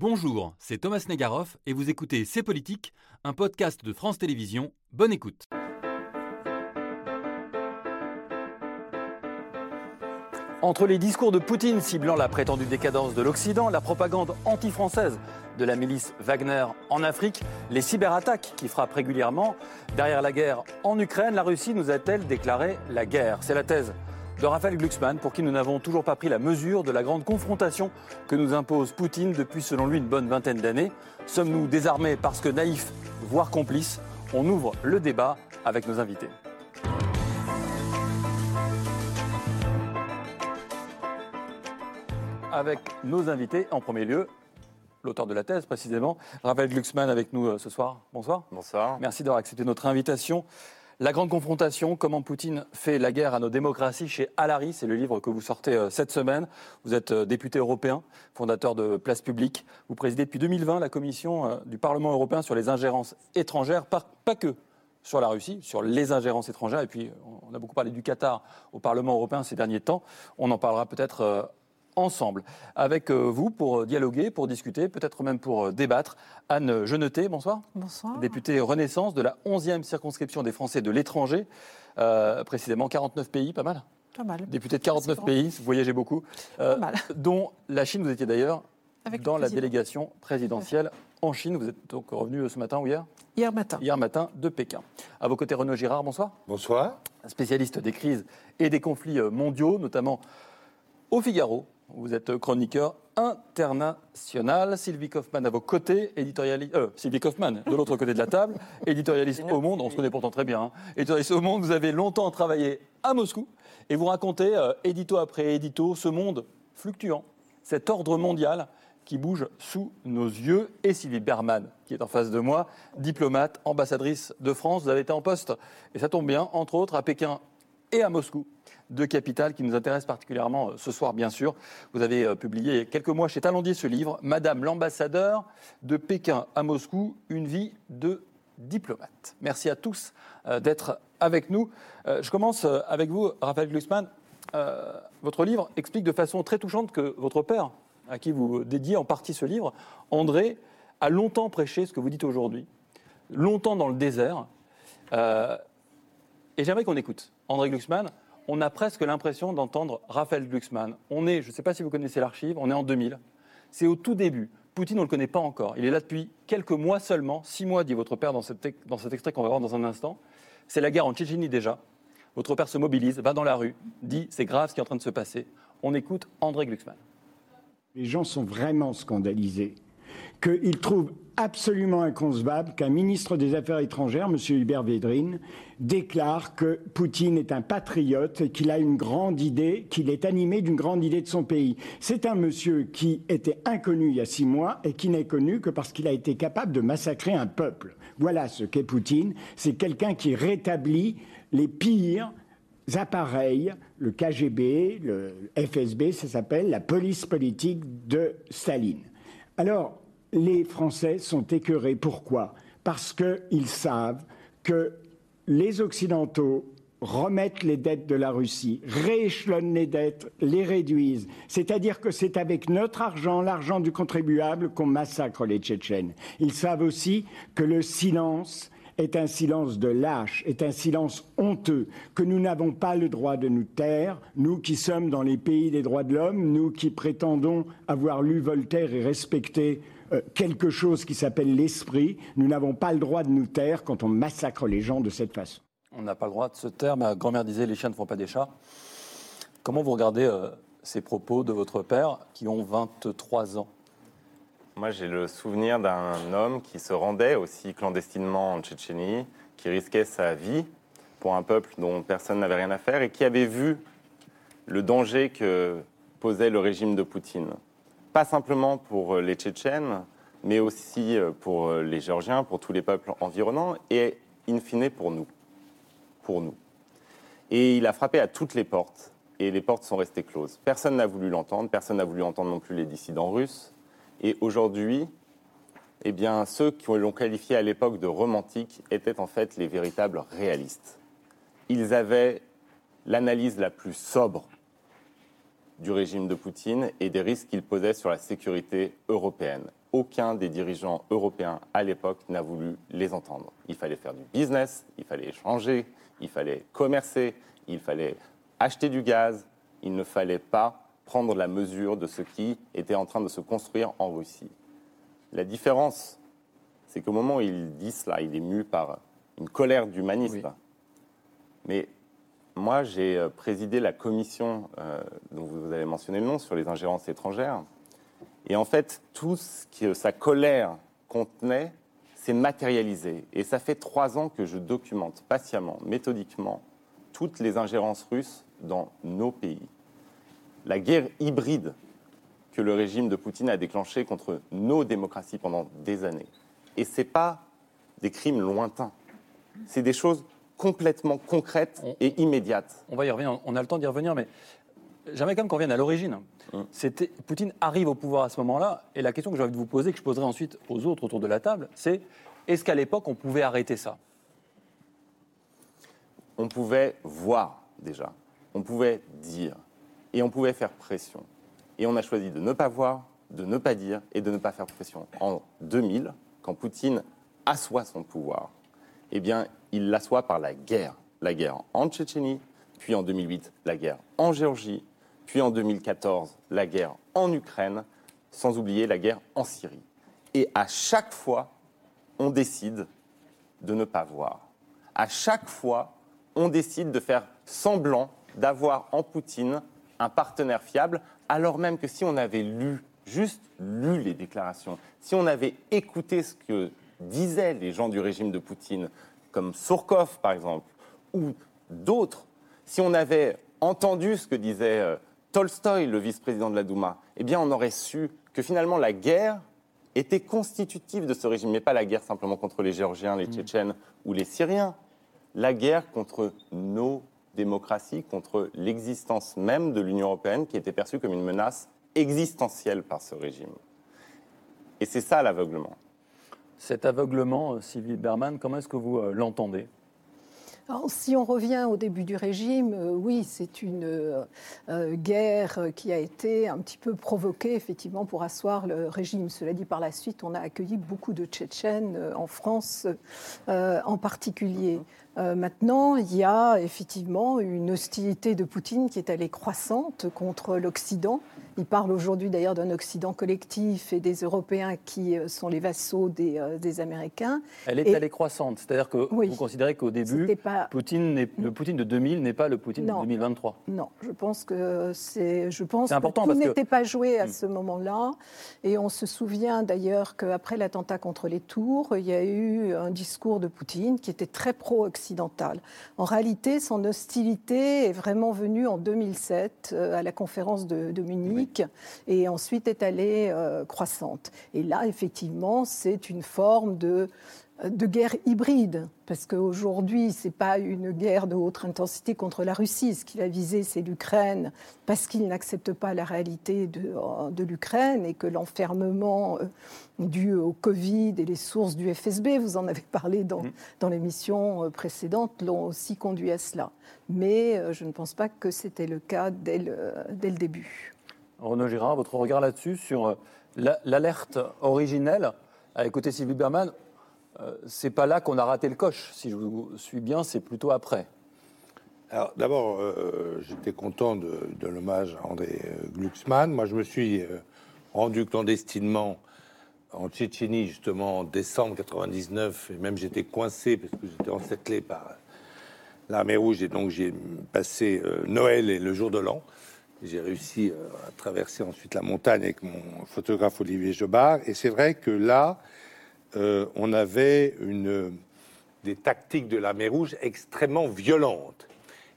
Bonjour, c'est Thomas Negaroff et vous écoutez C'est Politique, un podcast de France Télévisions. Bonne écoute. Entre les discours de Poutine ciblant la prétendue décadence de l'Occident, la propagande anti-française de la milice Wagner en Afrique, les cyberattaques qui frappent régulièrement, derrière la guerre en Ukraine, la Russie nous a-t-elle déclaré la guerre? C'est la thèse de Raphaël Glucksmann, pour qui nous n'avons toujours pas pris la mesure de la grande confrontation que nous impose Poutine depuis, selon lui, une bonne vingtaine d'années. Sommes-nous désarmés parce que naïfs, voire complices? On ouvre le débat avec nos invités. Avec nos invités, en premier lieu, l'auteur de la thèse précisément, Raphaël Glucksmann avec nous euh, ce soir. Bonsoir. Bonsoir. Merci d'avoir accepté notre invitation. La grande confrontation, comment Poutine fait la guerre à nos démocraties chez Alary, c'est le livre que vous sortez euh, cette semaine. Vous êtes euh, député européen, fondateur de Place Publique. Vous présidez depuis 2020 la commission euh, du Parlement européen sur les ingérences étrangères, pas que sur la Russie, sur les ingérences étrangères. Et puis, on a beaucoup parlé du Qatar au Parlement européen ces derniers temps. On en parlera peut-être ensemble. Avec euh, vous pour dialoguer, pour discuter, peut-être même pour euh, débattre. Anne Geneté, bonsoir. Bonsoir. Députée Renaissance de la 11e circonscription des Français de l'étranger. Euh, précisément 49 pays, pas mal Pas mal. Députée de 49 pays, vous voyagez beaucoup. Pas mal. Dont la Chine, vous étiez d'ailleurs Avec dans la délégation présidentielle en Chine. Vous êtes donc revenu ce matin ou hier? Hier matin. Hier matin de Pékin. À vos côtés, Renaud Girard, bonsoir Bonsoir. spécialiste des crises et des conflits mondiaux, notamment au Figaro. Vous êtes chroniqueur international. Sylvie Kaufmann à vos côtés, éditorialiste. Euh, Sylvie Kaufmann, de l'autre côté de la table, éditorialiste au Monde. On se connaît pourtant très bien. hein. Éditorialiste au Monde, vous avez longtemps travaillé à Moscou et vous racontez, euh, édito après édito, ce monde fluctuant, cet ordre mondial qui bouge sous nos yeux. Et Sylvie Berman, qui est en face de moi, diplomate, ambassadrice de France. Vous avez été en poste, et ça tombe bien, entre autres à Pékin et à Moscou, deux capitales qui nous intéressent particulièrement euh, ce soir, bien sûr. Vous avez euh, publié il y a quelques mois chez Talendier ce livre, Madame l'ambassadeur de Pékin à Moscou, une vie de diplomate. Merci à tous euh, d'être avec nous. Je commence avec vous, Raphaël Glucksmann. Votre livre explique de façon très touchante que votre père, à qui vous dédiez en partie ce livre, André, a longtemps prêché ce que vous dites aujourd'hui, longtemps dans le désert. Et j'aimerais qu'on écoute André Glucksmann. On a presque l'impression d'entendre Raphaël Glucksmann. On est, je ne sais pas si vous connaissez l'archive, on est en 2000. C'est au tout début. Poutine, on ne le connaît pas encore. Il est là depuis quelques mois seulement. Six mois, dit votre père dans, cet dans cet extrait qu'on va voir dans un instant. C'est la guerre en Tchétchénie déjà. Votre père se mobilise, va dans la rue, dit c'est grave ce qui est en train de se passer. On écoute André Glucksmann. Les gens sont vraiment scandalisés qu'ils trouvent absolument inconcevable qu'un ministre des Affaires étrangères, M. Hubert Védrine, déclare que Poutine est un patriote et qu'il a une grande idée, qu'il est animé d'une grande idée de son pays. C'est un monsieur qui était inconnu il y a six mois et qui n'est connu que parce qu'il a été capable de massacrer un peuple. Voilà ce qu'est Poutine. C'est quelqu'un qui rétablit les pires appareils, le KGB, le FSB, ça s'appelle la police politique de Staline. Alors, les Français sont écœurés. Pourquoi? Parce qu'ils savent que les Occidentaux remettent les dettes de la Russie, rééchelonnent les dettes, les réduisent. C'est-à-dire que c'est avec notre argent, l'argent du contribuable, qu'on massacre les Tchétchènes. Ils savent aussi que le silence est un silence de lâche, est un silence honteux, que nous n'avons pas le droit de nous taire, nous qui sommes dans les pays des droits de l'homme, nous qui prétendons avoir lu Voltaire et respecter euh, quelque chose qui s'appelle l'esprit, nous n'avons pas le droit de nous taire quand on massacre les gens de cette façon. On n'a pas le droit de se taire. Ma grand-mère disait les chiens ne font pas des chats. Comment vous regardez euh, ces propos de votre père qui ont 23 ans? Moi, j'ai le souvenir d'un homme qui se rendait aussi clandestinement en Tchétchénie, qui risquait sa vie pour un peuple dont personne n'avait rien à faire et qui avait vu le danger que posait le régime de Poutine. Pas simplement pour les Tchétchènes, mais aussi pour les Géorgiens, pour tous les peuples environnants et, in fine, pour nous. Pour nous. Et il a frappé à toutes les portes, et les portes sont restées closes. Personne n'a voulu l'entendre, personne n'a voulu entendre non plus les dissidents russes. Et aujourd'hui, eh bien, ceux qui l'ont qualifié à l'époque de romantique étaient en fait les véritables réalistes. Ils avaient l'analyse la plus sobre du régime de Poutine et des risques qu'il posait sur la sécurité européenne. Aucun des dirigeants européens à l'époque n'a voulu les entendre. Il fallait faire du business, il fallait échanger, il fallait commercer, il fallait acheter du gaz, il ne fallait pas prendre la mesure de ce qui était en train de se construire en Russie. La différence, c'est qu'au moment où il dit cela, il est mu par une colère d'humanisme. Oui. Mais moi, j'ai euh, présidé la commission euh, dont vous avez mentionné le nom sur les ingérences étrangères. Et en fait, tout ce que sa colère contenait s'est matérialisé. Et ça fait trois ans que je documente patiemment, méthodiquement, toutes les ingérences russes dans nos pays. La guerre hybride que le régime de Poutine a déclenchée contre nos démocraties pendant des années. Et ce n'est pas des crimes lointains. C'est des choses complètement concrètes On- et immédiates. On va y revenir, on a le temps d'y revenir, mais j'aimerais quand même qu'on revienne à l'origine. Hum. C'était Poutine arrive au pouvoir à ce moment-là, et la question que j'ai envie de vous poser, que je poserai ensuite aux autres autour de la table, c'est est-ce qu'à l'époque on pouvait arrêter ça? On pouvait voir déjà, on pouvait dire, et on pouvait faire pression. Et on a choisi de ne pas voir, de ne pas dire et de ne pas faire pression. En 2000, quand Poutine assoit son pouvoir, eh bien, il l'assoit par la guerre. La guerre en Tchétchénie, puis en 2008, la guerre en Géorgie, puis en 2014, la guerre en Ukraine, sans oublier la guerre en Syrie. Et à chaque fois, on décide de ne pas voir. À chaque fois, on décide de faire semblant d'avoir en Poutine un partenaire fiable, alors même que si on avait lu, juste lu les déclarations, si on avait écouté ce que disaient les gens du régime de Poutine, comme Surkov par exemple, ou d'autres, si on avait entendu ce que disait euh, Tolstoï, le vice-président de la Douma, eh bien on aurait su que finalement la guerre était constitutive de ce régime, mais pas la guerre simplement contre les Géorgiens, les Tchétchènes ou les Syriens, la guerre contre nos démocraties, contre l'existence même de l'Union européenne qui était perçue comme une menace existentielle par ce régime. Et c'est ça l'aveuglement. Cet aveuglement, euh, Sylvie Berman, comment est-ce que vous euh, l'entendez? Alors, si on revient au début du régime, euh, oui, c'est une euh, euh, guerre qui a été un petit peu provoquée, effectivement, pour asseoir le régime. Cela dit, par la suite, on a accueilli beaucoup de Tchétchènes euh, en France en particulier. Euh, maintenant, il y a effectivement une hostilité de Poutine qui est allée croissante contre l'Occident. Il parle aujourd'hui d'ailleurs d'un Occident collectif et des Européens qui euh, sont les vassaux des, euh, des Américains. Elle est Et- allée croissante, c'est-à-dire que Oui. vous considérez qu'au début, pas Poutine le Poutine de 2000 n'est pas le Poutine Non. de 2023. Non, je pense que c'est, je pense important que tout parce que- n'était pas joué à Mm. ce moment-là. Et on se souvient d'ailleurs qu'après l'attentat contre les Tours, il y a eu un discours de Poutine qui était très pro-occidental. En réalité, son hostilité est vraiment venue en 2007 euh, à la conférence de, de Munich et ensuite est allée euh, croissante. Et là, effectivement, c'est une forme de de guerre hybride, parce qu'aujourd'hui, ce n'est pas une guerre de haute intensité contre la Russie. Ce qu'il a visé, c'est l'Ukraine, parce qu'il n'accepte pas la réalité de, euh, de l'Ukraine et que l'enfermement euh, dû au Covid et les sources du FSB, vous en avez parlé dans, Mhm. dans l'émission euh, précédente, l'ont aussi conduit à cela. Mais euh, je ne pense pas que c'était le cas dès le, dès le début. Renaud Girard, votre regard là-dessus, sur euh, la- l'alerte originelle, à écouter Sylvie Berman, euh, c'est pas là qu'on a raté le coche, si je vous suis bien, c'est plutôt après. Alors d'abord, euh, j'étais content de, l'hommage à André euh, Glucksmann. Moi, je me suis rendu clandestinement en Tchétchénie, justement, en décembre 99, et même j'étais coincé parce que j'étais encerclé par l'armée rouge, et donc j'ai passé Noël et le jour de l'an. J'ai réussi euh, à traverser ensuite la montagne avec mon photographe Olivier Jobard, et c'est vrai que là, euh, on avait des tactiques de l'armée rouge extrêmement violentes.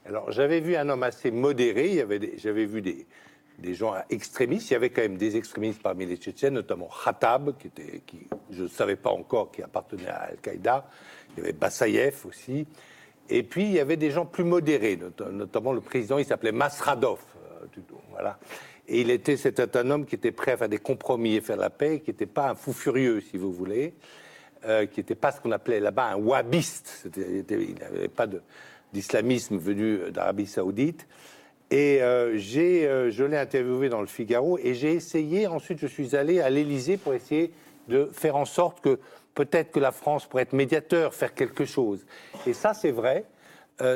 Alors, j'avais vu un homme assez modéré, j'avais vu des, gens extrémistes, il y avait quand même des extrémistes parmi les Tchétchènes, notamment Khattab, qui, était, qui je ne savais pas encore, qui appartenait à Al-Qaïda, il y avait Bassayev aussi, et puis il y avait des gens plus modérés, not- notamment le président, il s'appelait Masradov, euh, voilà. Et il était, c'était un homme qui était prêt à faire des compromis et faire la paix, qui n'était pas un fou furieux, si vous voulez, euh, qui n'était pas ce qu'on appelait là-bas un wahhabiste. Il n'avait pas d'islamisme venu d'Arabie Saoudite. Et euh, j'ai, je l'ai interviewé dans le Figaro et j'ai essayé, ensuite je suis allé à l'Élysée pour essayer de faire en sorte que peut-être que la France pourrait être médiateur, faire quelque chose. Et ça, c'est vrai,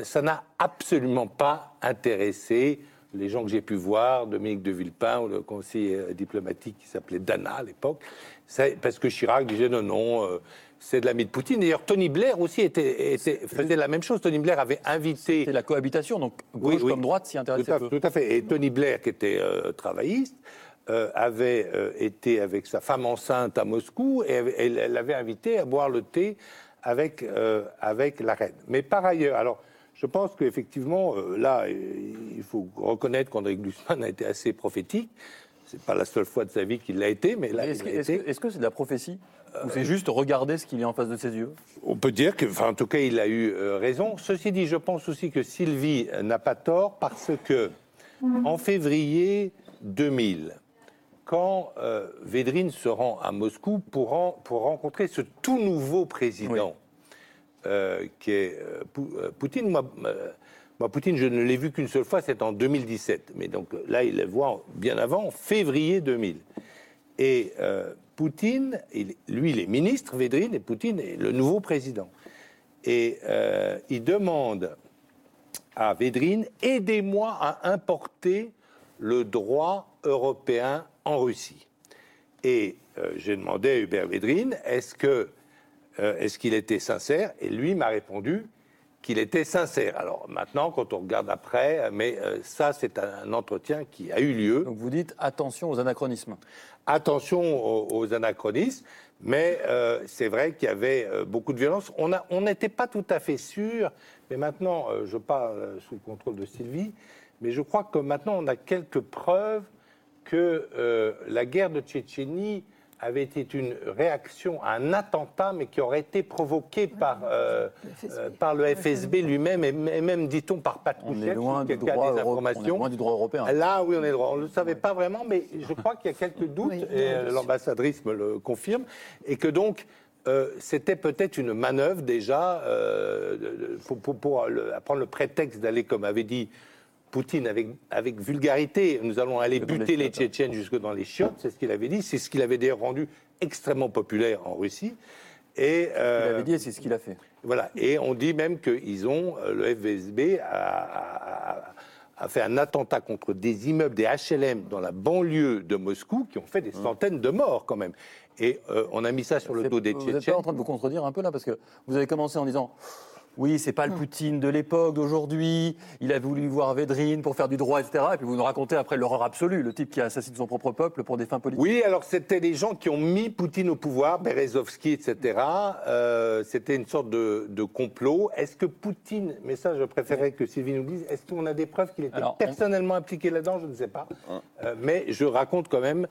ça n'a absolument pas intéressé les gens que j'ai pu voir, Dominique de Villepin ou le conseiller euh, diplomatique qui s'appelait Dana à l'époque, parce que Chirac disait non, non, euh, c'est de l'ami de Poutine. D'ailleurs, Tony Blair aussi était, était- faisait la même chose. Tony Blair avait invité C'est la cohabitation, donc gauche oui. comme droite s'y intéresse tout à, peu. tout à fait. Et Tony Blair, qui était euh, travailliste, euh, avait été avec sa femme enceinte à Moscou et avait- elle l'avait invité à boire le thé avec, avec la reine. Mais par ailleurs, alors, je pense qu'effectivement, euh, là, euh, il faut reconnaître qu'André Glusman a été assez prophétique. C'est pas la seule fois de sa vie qu'il l'a été, mais là, Est-ce il que l'a est-ce été. que- est-ce que c'est de la prophétie Ou c'est juste regarder ce qu'il y a en face de ses yeux? On peut dire que, enfin, en tout cas, il a eu euh, raison. Ceci dit, je pense aussi que Sylvie euh, n'a pas tort parce que en février 2000, quand euh, Védrine se rend à Moscou pour, pour rencontrer ce tout nouveau président, euh, qui est euh, euh, Poutine, moi, euh, Poutine, je ne l'ai vu qu'une seule fois, c'est en 2017. Mais donc euh, là, il le voit bien avant, en février 2000. Et euh, Poutine, il- lui, il est ministre, Védrine, et Poutine est le nouveau président. Et euh, il demande à Védrine, aidez-moi à importer le droit européen en Russie. Et euh, j'ai demandé à Hubert Védrine, est-ce que euh, est-ce qu'il était sincère Et lui m'a répondu qu'il était sincère. Alors maintenant, quand on regarde après, mais euh, ça, c'est un entretien qui a eu lieu. Donc vous dites attention aux anachronismes. Attention aux, aux anachronismes, mais euh, c'est vrai qu'il y avait euh, beaucoup de violence. On n'était pas tout à fait sûr, mais maintenant, euh, je parle euh, sous le contrôle de Sylvie, mais je crois que maintenant, on a quelques preuves que euh, la guerre de Tchétchénie avait été une réaction à un attentat, mais qui aurait été provoqué par, euh, le FSB. euh, par le FSB lui-même, et même, dit-on, par On Patrouchek, est loin qui du a droit, des euro- on est informations. loin du droit européen. Là, oui, on est droit. On ne le savait pas vraiment, mais je crois qu'il y a quelques doutes, Oui, et euh, l'ambassadrice me le confirme, et que donc, euh, c'était peut-être une manœuvre déjà euh, pour, pour- pour le- prendre le prétexte d'aller, comme avait dit Poutine, avec, avec vulgarité, nous allons aller buter les chiottes. Tchétchènes jusque dans les chiottes, c'est ce qu'il avait dit, c'est ce qu'il avait d'ailleurs rendu extrêmement populaire en Russie. Et, Il euh, avait dit et c'est ce qu'il a fait. voilà. Et on dit même qu'ils ont, euh, le FSB a, a- a- a fait un attentat contre des immeubles, des HLM dans la banlieue de Moscou, qui ont fait des centaines de morts quand même. Et euh, on a mis ça sur le dos des Vous n'êtes Tchétchènes. pas en train de vous contredire un peu là parce que vous avez commencé en disant oui, c'est pas le Poutine de l'époque, d'aujourd'hui. Il a voulu voir Védrine pour faire du droit, etc. Et puis vous nous racontez après l'horreur absolue, le type qui assassine son propre peuple pour des fins politiques. Oui, alors c'était les gens qui ont mis Poutine au pouvoir, Berezovski, etc. Euh, c'était une sorte de, de complot. Est-ce que Poutine, mais ça je préférais que Sylvie nous dise, est-ce qu'on a des preuves qu'il était Alors, on- personnellement impliqué là-dedans? Je ne sais pas. Euh, mais je raconte quand même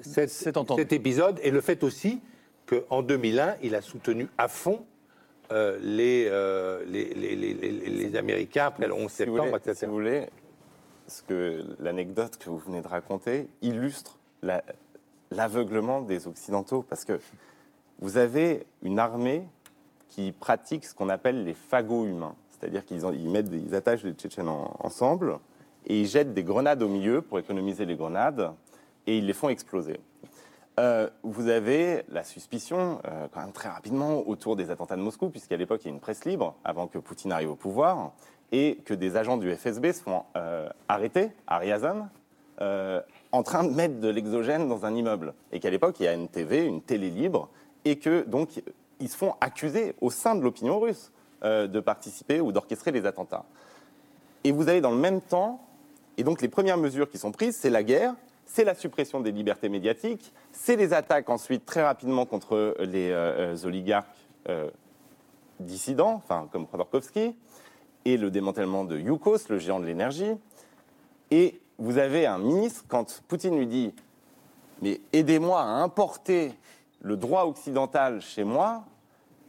cette- cet épisode et le fait aussi qu'en 2001, il a soutenu à fond euh, les, euh, les, les, les- les- les Américains après le 11 Si septembre, voulez, etc. si vous voulez, ce que l'anecdote que vous venez de raconter illustre la- l'aveuglement des Occidentaux, parce que vous avez une armée qui pratique ce qu'on appelle les fagots humains, c'est-à-dire qu'ils ils ils attachent des Tchétchènes en- ensemble et ils jettent des grenades au milieu pour économiser les grenades et ils les font exploser. Euh, vous avez la suspicion, euh, quand même très rapidement, autour des attentats de Moscou, puisqu'à l'époque, il y a une presse libre, avant que Poutine arrive au pouvoir, et que des agents du FSB se font euh, arrêter à Ryazan, euh, en train de mettre de l'exogène dans un immeuble. Et qu'à l'époque, il y a une TV, une télé libre, et que donc, ils se font accuser au sein de l'opinion russe de participer ou d'orchestrer les attentats. Et vous avez dans le même temps, et donc les premières mesures qui sont prises, c'est la guerre, c'est la suppression des libertés médiatiques, c'est les attaques ensuite très rapidement contre les euh, euh, oligarques euh, dissidents, enfin comme Khodorkovsky, et le démantèlement de Yukos, le géant de l'énergie. Et vous avez un ministre, quand Poutine lui dit Mais aidez-moi à importer le droit occidental chez moi,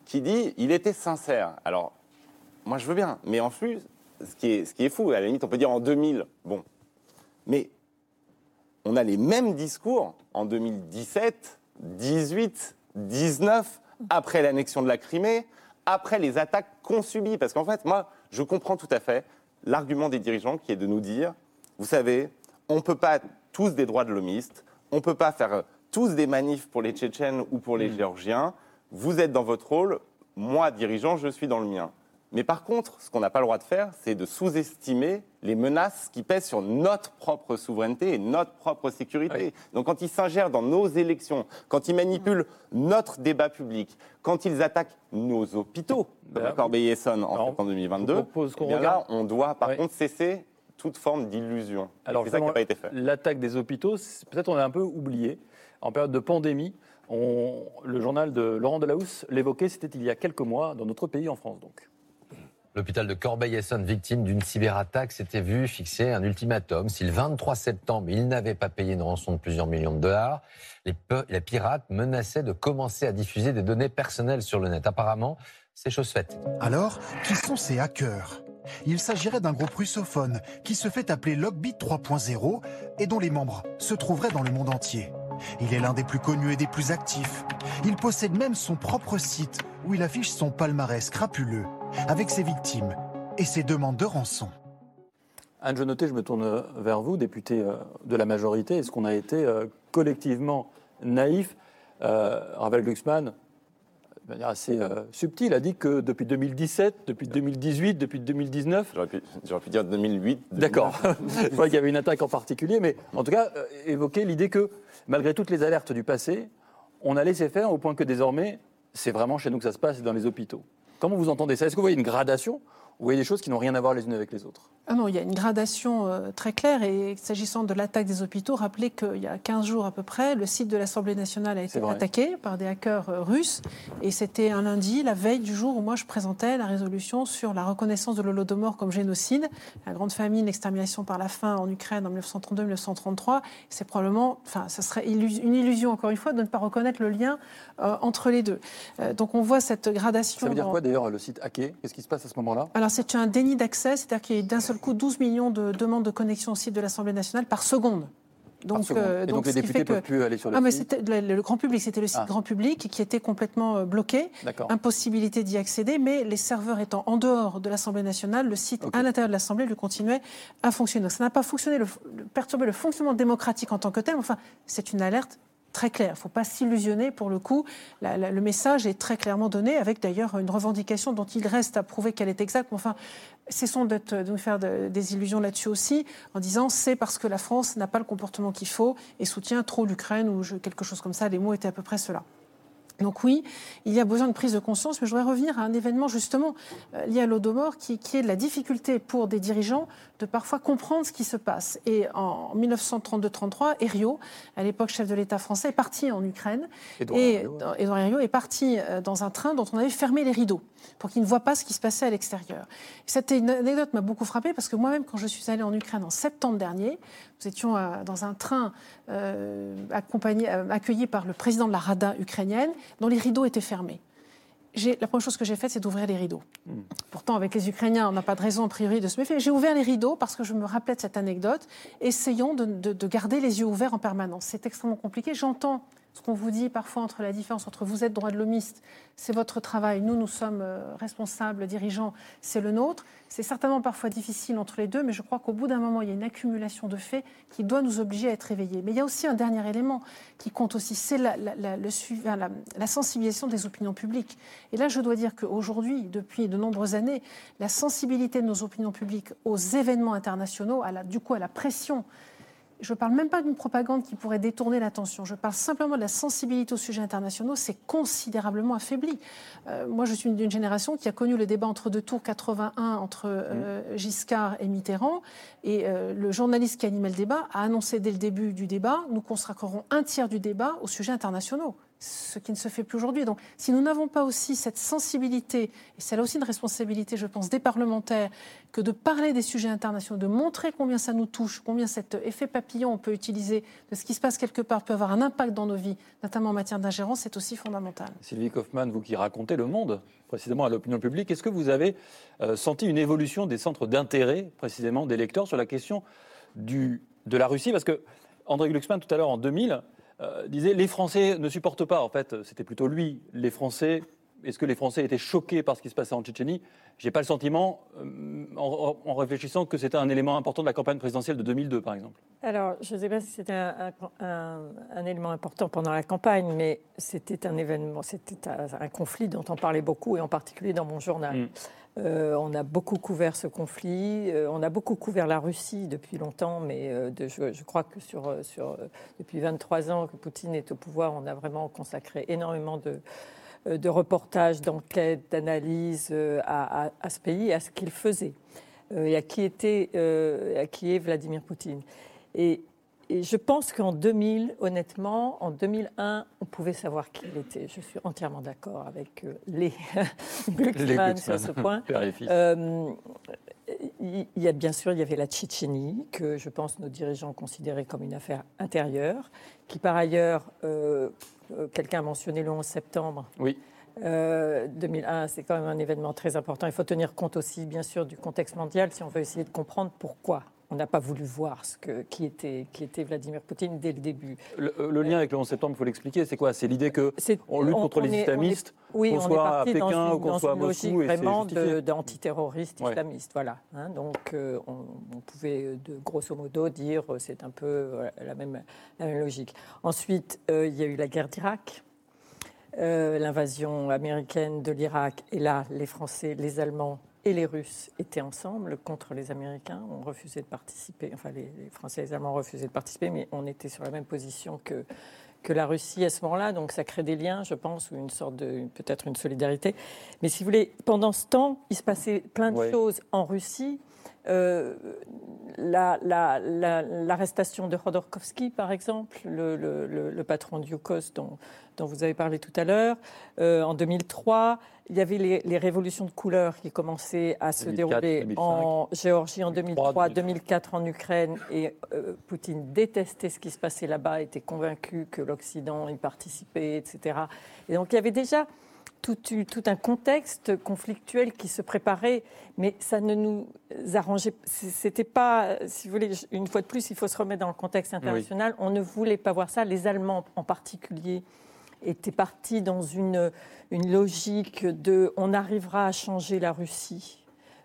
qui dit Il était sincère. Alors, moi je veux bien, mais en plus, ce qui est, ce qui est fou, à la limite, on peut dire en 2000, bon, mais on a les mêmes discours en 2017, 18, 19, après l'annexion de la Crimée, après les attaques qu'on subit. Parce qu'en fait, moi, je comprends tout à fait l'argument des dirigeants qui est de nous dire vous savez, on ne peut pas tous des droits de l'homiste, on ne peut pas faire tous des manifs pour les Tchétchènes ou pour les Mm. Géorgiens. Vous êtes dans votre rôle, moi, dirigeant, je suis dans le mien. Mais par contre, ce qu'on n'a pas le droit de faire, c'est de sous-estimer les menaces qui pèsent sur notre propre souveraineté et notre propre sécurité. Oui. Donc quand ils s'ingèrent dans nos élections, quand ils manipulent notre débat public, quand ils attaquent nos hôpitaux, comme Ben, à Corbeil-Essonnes en alors, septembre 2022, je vous propose qu'on eh bien là, on doit par Oui. contre cesser toute forme d'illusion. Alors, c'est ça qui n'a justement, pas été fait. L'attaque des hôpitaux, peut-être on a un peu oublié. En période de pandémie, on- le journal de Laurent Delahousse l'évoquait, c'était il y a quelques mois dans notre pays, en France donc. L'hôpital de Corbeil-Essonnes, victime d'une cyberattaque, s'était vu fixer un ultimatum. Si le 23 septembre, il n'avait pas payé une rançon de plusieurs millions de dollars, les pirates menaçaient de commencer à diffuser des données personnelles sur le net. Apparemment, c'est chose faite. Alors, qui sont ces hackers? Il s'agirait d'un groupe russophone qui se fait appeler Logbit 3.0 et dont les membres se trouveraient dans le monde entier. Il est l'un des plus connus et des plus actifs. Il possède même son propre site où il affiche son palmarès crapuleux avec ses victimes et ses demandes de rançon. Anne Genoté, je me tourne vers vous, député euh, de la majorité. Est-ce qu'on a été euh, collectivement naïf? Euh, Ravel Glucksmann, de manière assez euh, subtile, a dit que depuis 2017, depuis 2018, depuis 2019, J'aurais pu, j'aurais pu dire 2008. 2009. D'accord. Je crois qu'il y avait une attaque en particulier, mais en tout cas, euh, évoquer l'idée que, malgré toutes les alertes du passé, on a laissé faire au point que désormais, c'est vraiment chez nous que ça se passe, et dans les hôpitaux. Comment vous entendez ça? Est-ce que vous voyez une gradation? Ou vous voyez des choses qui n'ont rien à voir les unes avec les autres Ah non, il y a une gradation euh, très claire. Et s'agissant de l'attaque des hôpitaux, rappelez qu'il y a 15 jours à peu près, le site de l'Assemblée nationale a été attaqué par des hackers euh, russes. Et c'était un lundi, la veille du jour où moi je présentais la résolution sur la reconnaissance de l'Holodomor comme génocide, la grande famine, l'extermination par la faim en Ukraine en 1932-1933. C'est probablement, enfin, ça serait une illusion, encore une fois, de ne pas reconnaître le lien euh, entre les deux. Donc on voit cette gradation. Ça veut dire dans- quoi d'ailleurs le site hacké? Qu'est-ce qui se passe à ce moment-là? Alors c'est un déni d'accès, c'est-à-dire qu'il y a d'un seul coup 12 millions de demandes de connexion au site de l'Assemblée nationale par seconde. Euh, Et donc, les députés fait peuvent plus aller sur le ah, site le, le grand public, c'était le site Ah. grand public qui était complètement euh, bloqué, D'accord. impossibilité d'y accéder, mais les serveurs étant en dehors de l'Assemblée nationale, le site à l'intérieur de l'Assemblée lui continuait à fonctionner. Donc, ça n'a pas fonctionné, le, le- perturbé le fonctionnement démocratique en tant que tel. mais Enfin, c'est une alerte très claire. Il ne faut pas s'illusionner pour le coup. Le message est très clairement donné, avec d'ailleurs une revendication dont il reste à prouver qu'elle est exacte. Mais enfin, cessons de nous faire de- des illusions là-dessus aussi, en disant c'est parce que la France n'a pas le comportement qu'il faut et soutient trop l'Ukraine ou quelque chose comme ça. Les mots étaient à peu près cela. Donc oui, il y a besoin de prise de conscience, mais je voudrais revenir à un événement justement euh, lié à l'Odomor qui, qui est de la difficulté pour des dirigeants de parfois comprendre ce qui se passe. Et en 1932-33, Herriot, à l'époque chef de l'État français, est parti en Ukraine. Édouard et Herriot, ouais. Édouard Herriot est parti euh, dans un train dont on avait fermé les rideaux pour qu'il ne voit pas ce qui se passait à l'extérieur. Cette anecdote m'a beaucoup frappée parce que moi-même, quand je suis allée en Ukraine en septembre dernier, nous étions euh, dans un train accompagné, euh, accueilli par le président de la Rada ukrainienne, dont les rideaux étaient fermés. La première chose que j'ai faite, c'est d'ouvrir les rideaux. Pourtant, avec les Ukrainiens, on n'a pas de raison, a priori, de se méfier. J'ai ouvert les rideaux parce que je me rappelais de cette anecdote. Essayons de, de- de garder les yeux ouverts en permanence. C'est extrêmement compliqué. J'entends ce qu'on vous dit parfois entre la différence entre vous êtes droit de l'homiste, c'est votre travail, nous, nous sommes euh, responsables, dirigeants, c'est le nôtre. C'est certainement parfois difficile entre les deux, mais je crois qu'au bout d'un moment, il y a une accumulation de faits qui doit nous obliger à être éveillés. Mais il y a aussi un dernier élément qui compte aussi, c'est la, sensibilisation des opinions publiques. Et là, je dois dire qu'aujourd'hui, depuis de nombreuses années, la sensibilité de nos opinions publiques aux événements internationaux, du coup à la pression je ne parle même pas d'une propagande qui pourrait détourner l'attention. Je parle simplement de la sensibilité aux sujets internationaux. C'est considérablement affaibli. Euh, moi, je suis d'une génération qui a connu le débat entre deux tours 81 entre euh, Giscard et Mitterrand. Et euh, le journaliste qui animait le débat a annoncé dès le début du débat nous consacrerons un tiers du débat aux sujets internationaux ce qui ne se fait plus aujourd'hui. Donc, si nous n'avons pas aussi cette sensibilité, et c'est là aussi une responsabilité, je pense, des parlementaires, que de parler des sujets internationaux, de montrer combien ça nous touche, combien cet effet papillon on peut utiliser, de ce qui se passe quelque part peut avoir un impact dans nos vies, notamment en matière d'ingérence, c'est aussi fondamental. Sylvie Kaufmann, vous qui racontez le monde précisément à l'opinion publique, est-ce que vous avez euh, senti une évolution des centres d'intérêt précisément des lecteurs sur la question de la Russie? Parce que André Glucksmann, tout à l'heure en 2000, euh, disait les Français ne supportent pas, en fait, c'était plutôt lui, les Français est-ce que les Français étaient choqués par ce qui se passait en Tchétchénie? J'ai pas le sentiment, euh, en, en réfléchissant, que c'était un élément important de la campagne présidentielle de 2002, par exemple. Alors, je ne sais pas si c'était un, un- un élément important pendant la campagne, mais c'était un événement, c'était un, un conflit dont on parlait beaucoup, et en particulier dans mon journal. Mm. Euh, on a beaucoup couvert ce conflit, euh, on a beaucoup couvert la Russie depuis longtemps, mais euh, je, crois que sur, sur, depuis 23 ans que Poutine est au pouvoir, on a vraiment consacré énormément de, reportages, d'enquêtes, d'analyses à, ce pays, à ce qu'il faisait, et à qui, était, à qui est Vladimir Poutine. Et je pense qu'en 2000, honnêtement, en 2001, on pouvait savoir qui il était. Je suis entièrement d'accord avec euh, les Glucksmann sur ce point. Euh, il y a bien sûr, il y avait la Tchétchénie, que je pense nos dirigeants considéraient comme une affaire intérieure, qui par ailleurs, euh, euh, quelqu'un a mentionné le 11 septembre. Oui. Euh, 2001, c'est quand même un événement très important. Il faut tenir compte aussi, bien sûr, du contexte mondial si on veut essayer de comprendre pourquoi on n'a pas voulu voir ce que, qui, était, qui était Vladimir Poutine dès le début. Le, euh, le lien avec le 11 septembre, il faut l'expliquer. C'est quoi? C'est l'idée que C'est- on lutte contre les islamistes, oui, qu'on on est soit à Pékin une, ou qu'on soit à Moscou, c'est vraiment d'antiterroristes Ouais. islamistes. Voilà. hein. donc, euh, on, on pouvait, euh, de, grosso modo, dire c'est un peu la, même, la même logique. Ensuite, euh, il y a eu la guerre d'Irak, euh, l'invasion américaine de l'Irak. Et là, les Français, les Allemands et les Russes étaient ensemble contre les Américains. On refusait de participer. Enfin, les, les Français et les Allemands refusaient de participer, mais on était sur la même position que, que la Russie à ce moment-là. Donc ça crée des liens, je pense, ou une sorte de peut-être une solidarité. Mais si vous voulez, pendant ce temps, il se passait plein de Ouais. choses en Russie. Euh, la- la- la- L'arrestation de Khodorkovsky, par exemple, le, le- le- le patron du Yukos dont, dont vous avez parlé tout à l'heure. Euh, en 2003, il y avait les, les révolutions de couleur qui commençaient à se 2004, dérouler 2005. en Géorgie en 2003, 2003, 2004 en Ukraine. Et euh, Poutine détestait ce qui se passait là-bas, était convaincu que l'Occident y participait, etc. Et donc il y avait déjà tout, un contexte conflictuel qui se préparait, mais ça ne nous arrangeait. C'était pas, si vous voulez, une fois de plus, il faut se remettre dans le contexte international. On ne voulait pas voir ça. Les Allemands, en particulier, étaient partis dans une, une logique de on arrivera à changer la Russie.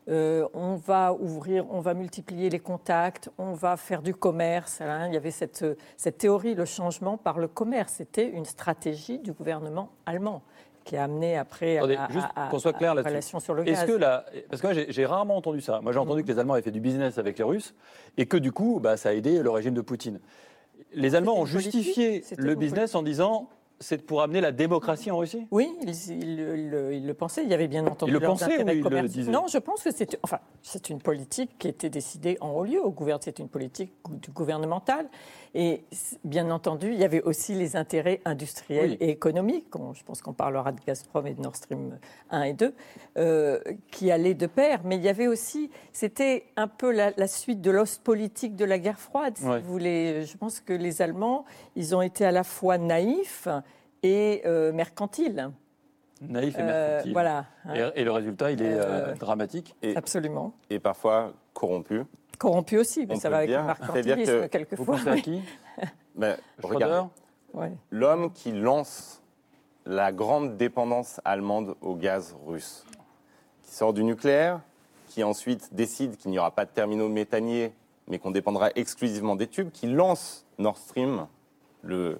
Euh, on va ouvrir, on va multiplier les contacts, on va faire du commerce. hein. Il y avait cette, cette théorie, le changement par le commerce. C'était une stratégie du gouvernement allemand qui a amené après Attendez, à, juste à- qu'on soit clair à- à là-dessus. relation sur le Est-ce gaz. que la... Parce que moi, j'ai j'ai rarement entendu ça. Moi, j'ai entendu que les Allemands avaient fait du business avec les Russes et que du coup, bah, ça a aidé le régime de Poutine. Les Allemands ont justifié le business en disant c'est pour amener la démocratie en Russie Oui, ils, ils le- pensaient. Il y avait bien entendu Ils le leurs pensaient intérêts ils le commerciaux. disaient Non, je pense que c'est enfin, c'est une politique qui était décidée en haut lieu au gouvernement. C'est une politique gou- du gouvernemental. Et bien entendu, il y avait aussi les intérêts industriels Oui. et économiques. On- je pense qu'on parlera de Gazprom et de Nord Stream 1 et 2, euh, qui allaient de pair. Mais il y avait aussi, c'était un peu la, la suite de l'os politique de la guerre froide, si Ouais. vous voulez. Je pense que les Allemands, ils ont été à la fois naïfs et euh, mercantiles. Naïf et Euh, mercantile. voilà. hein, Et, et le résultat, il est euh, Euh, dramatique. Et, absolument. et parfois corrompu. Corrompu aussi, mais On ça va avec dire. le mercantilisme que Vous quelquefois. pensez à qui? Ben, Ouais. l'homme qui lance la grande dépendance allemande au gaz russe, qui sort du nucléaire, qui ensuite décide qu'il n'y aura pas de terminaux méthaniers, mais qu'on dépendra exclusivement des tubes, qui lance Nord Stream, le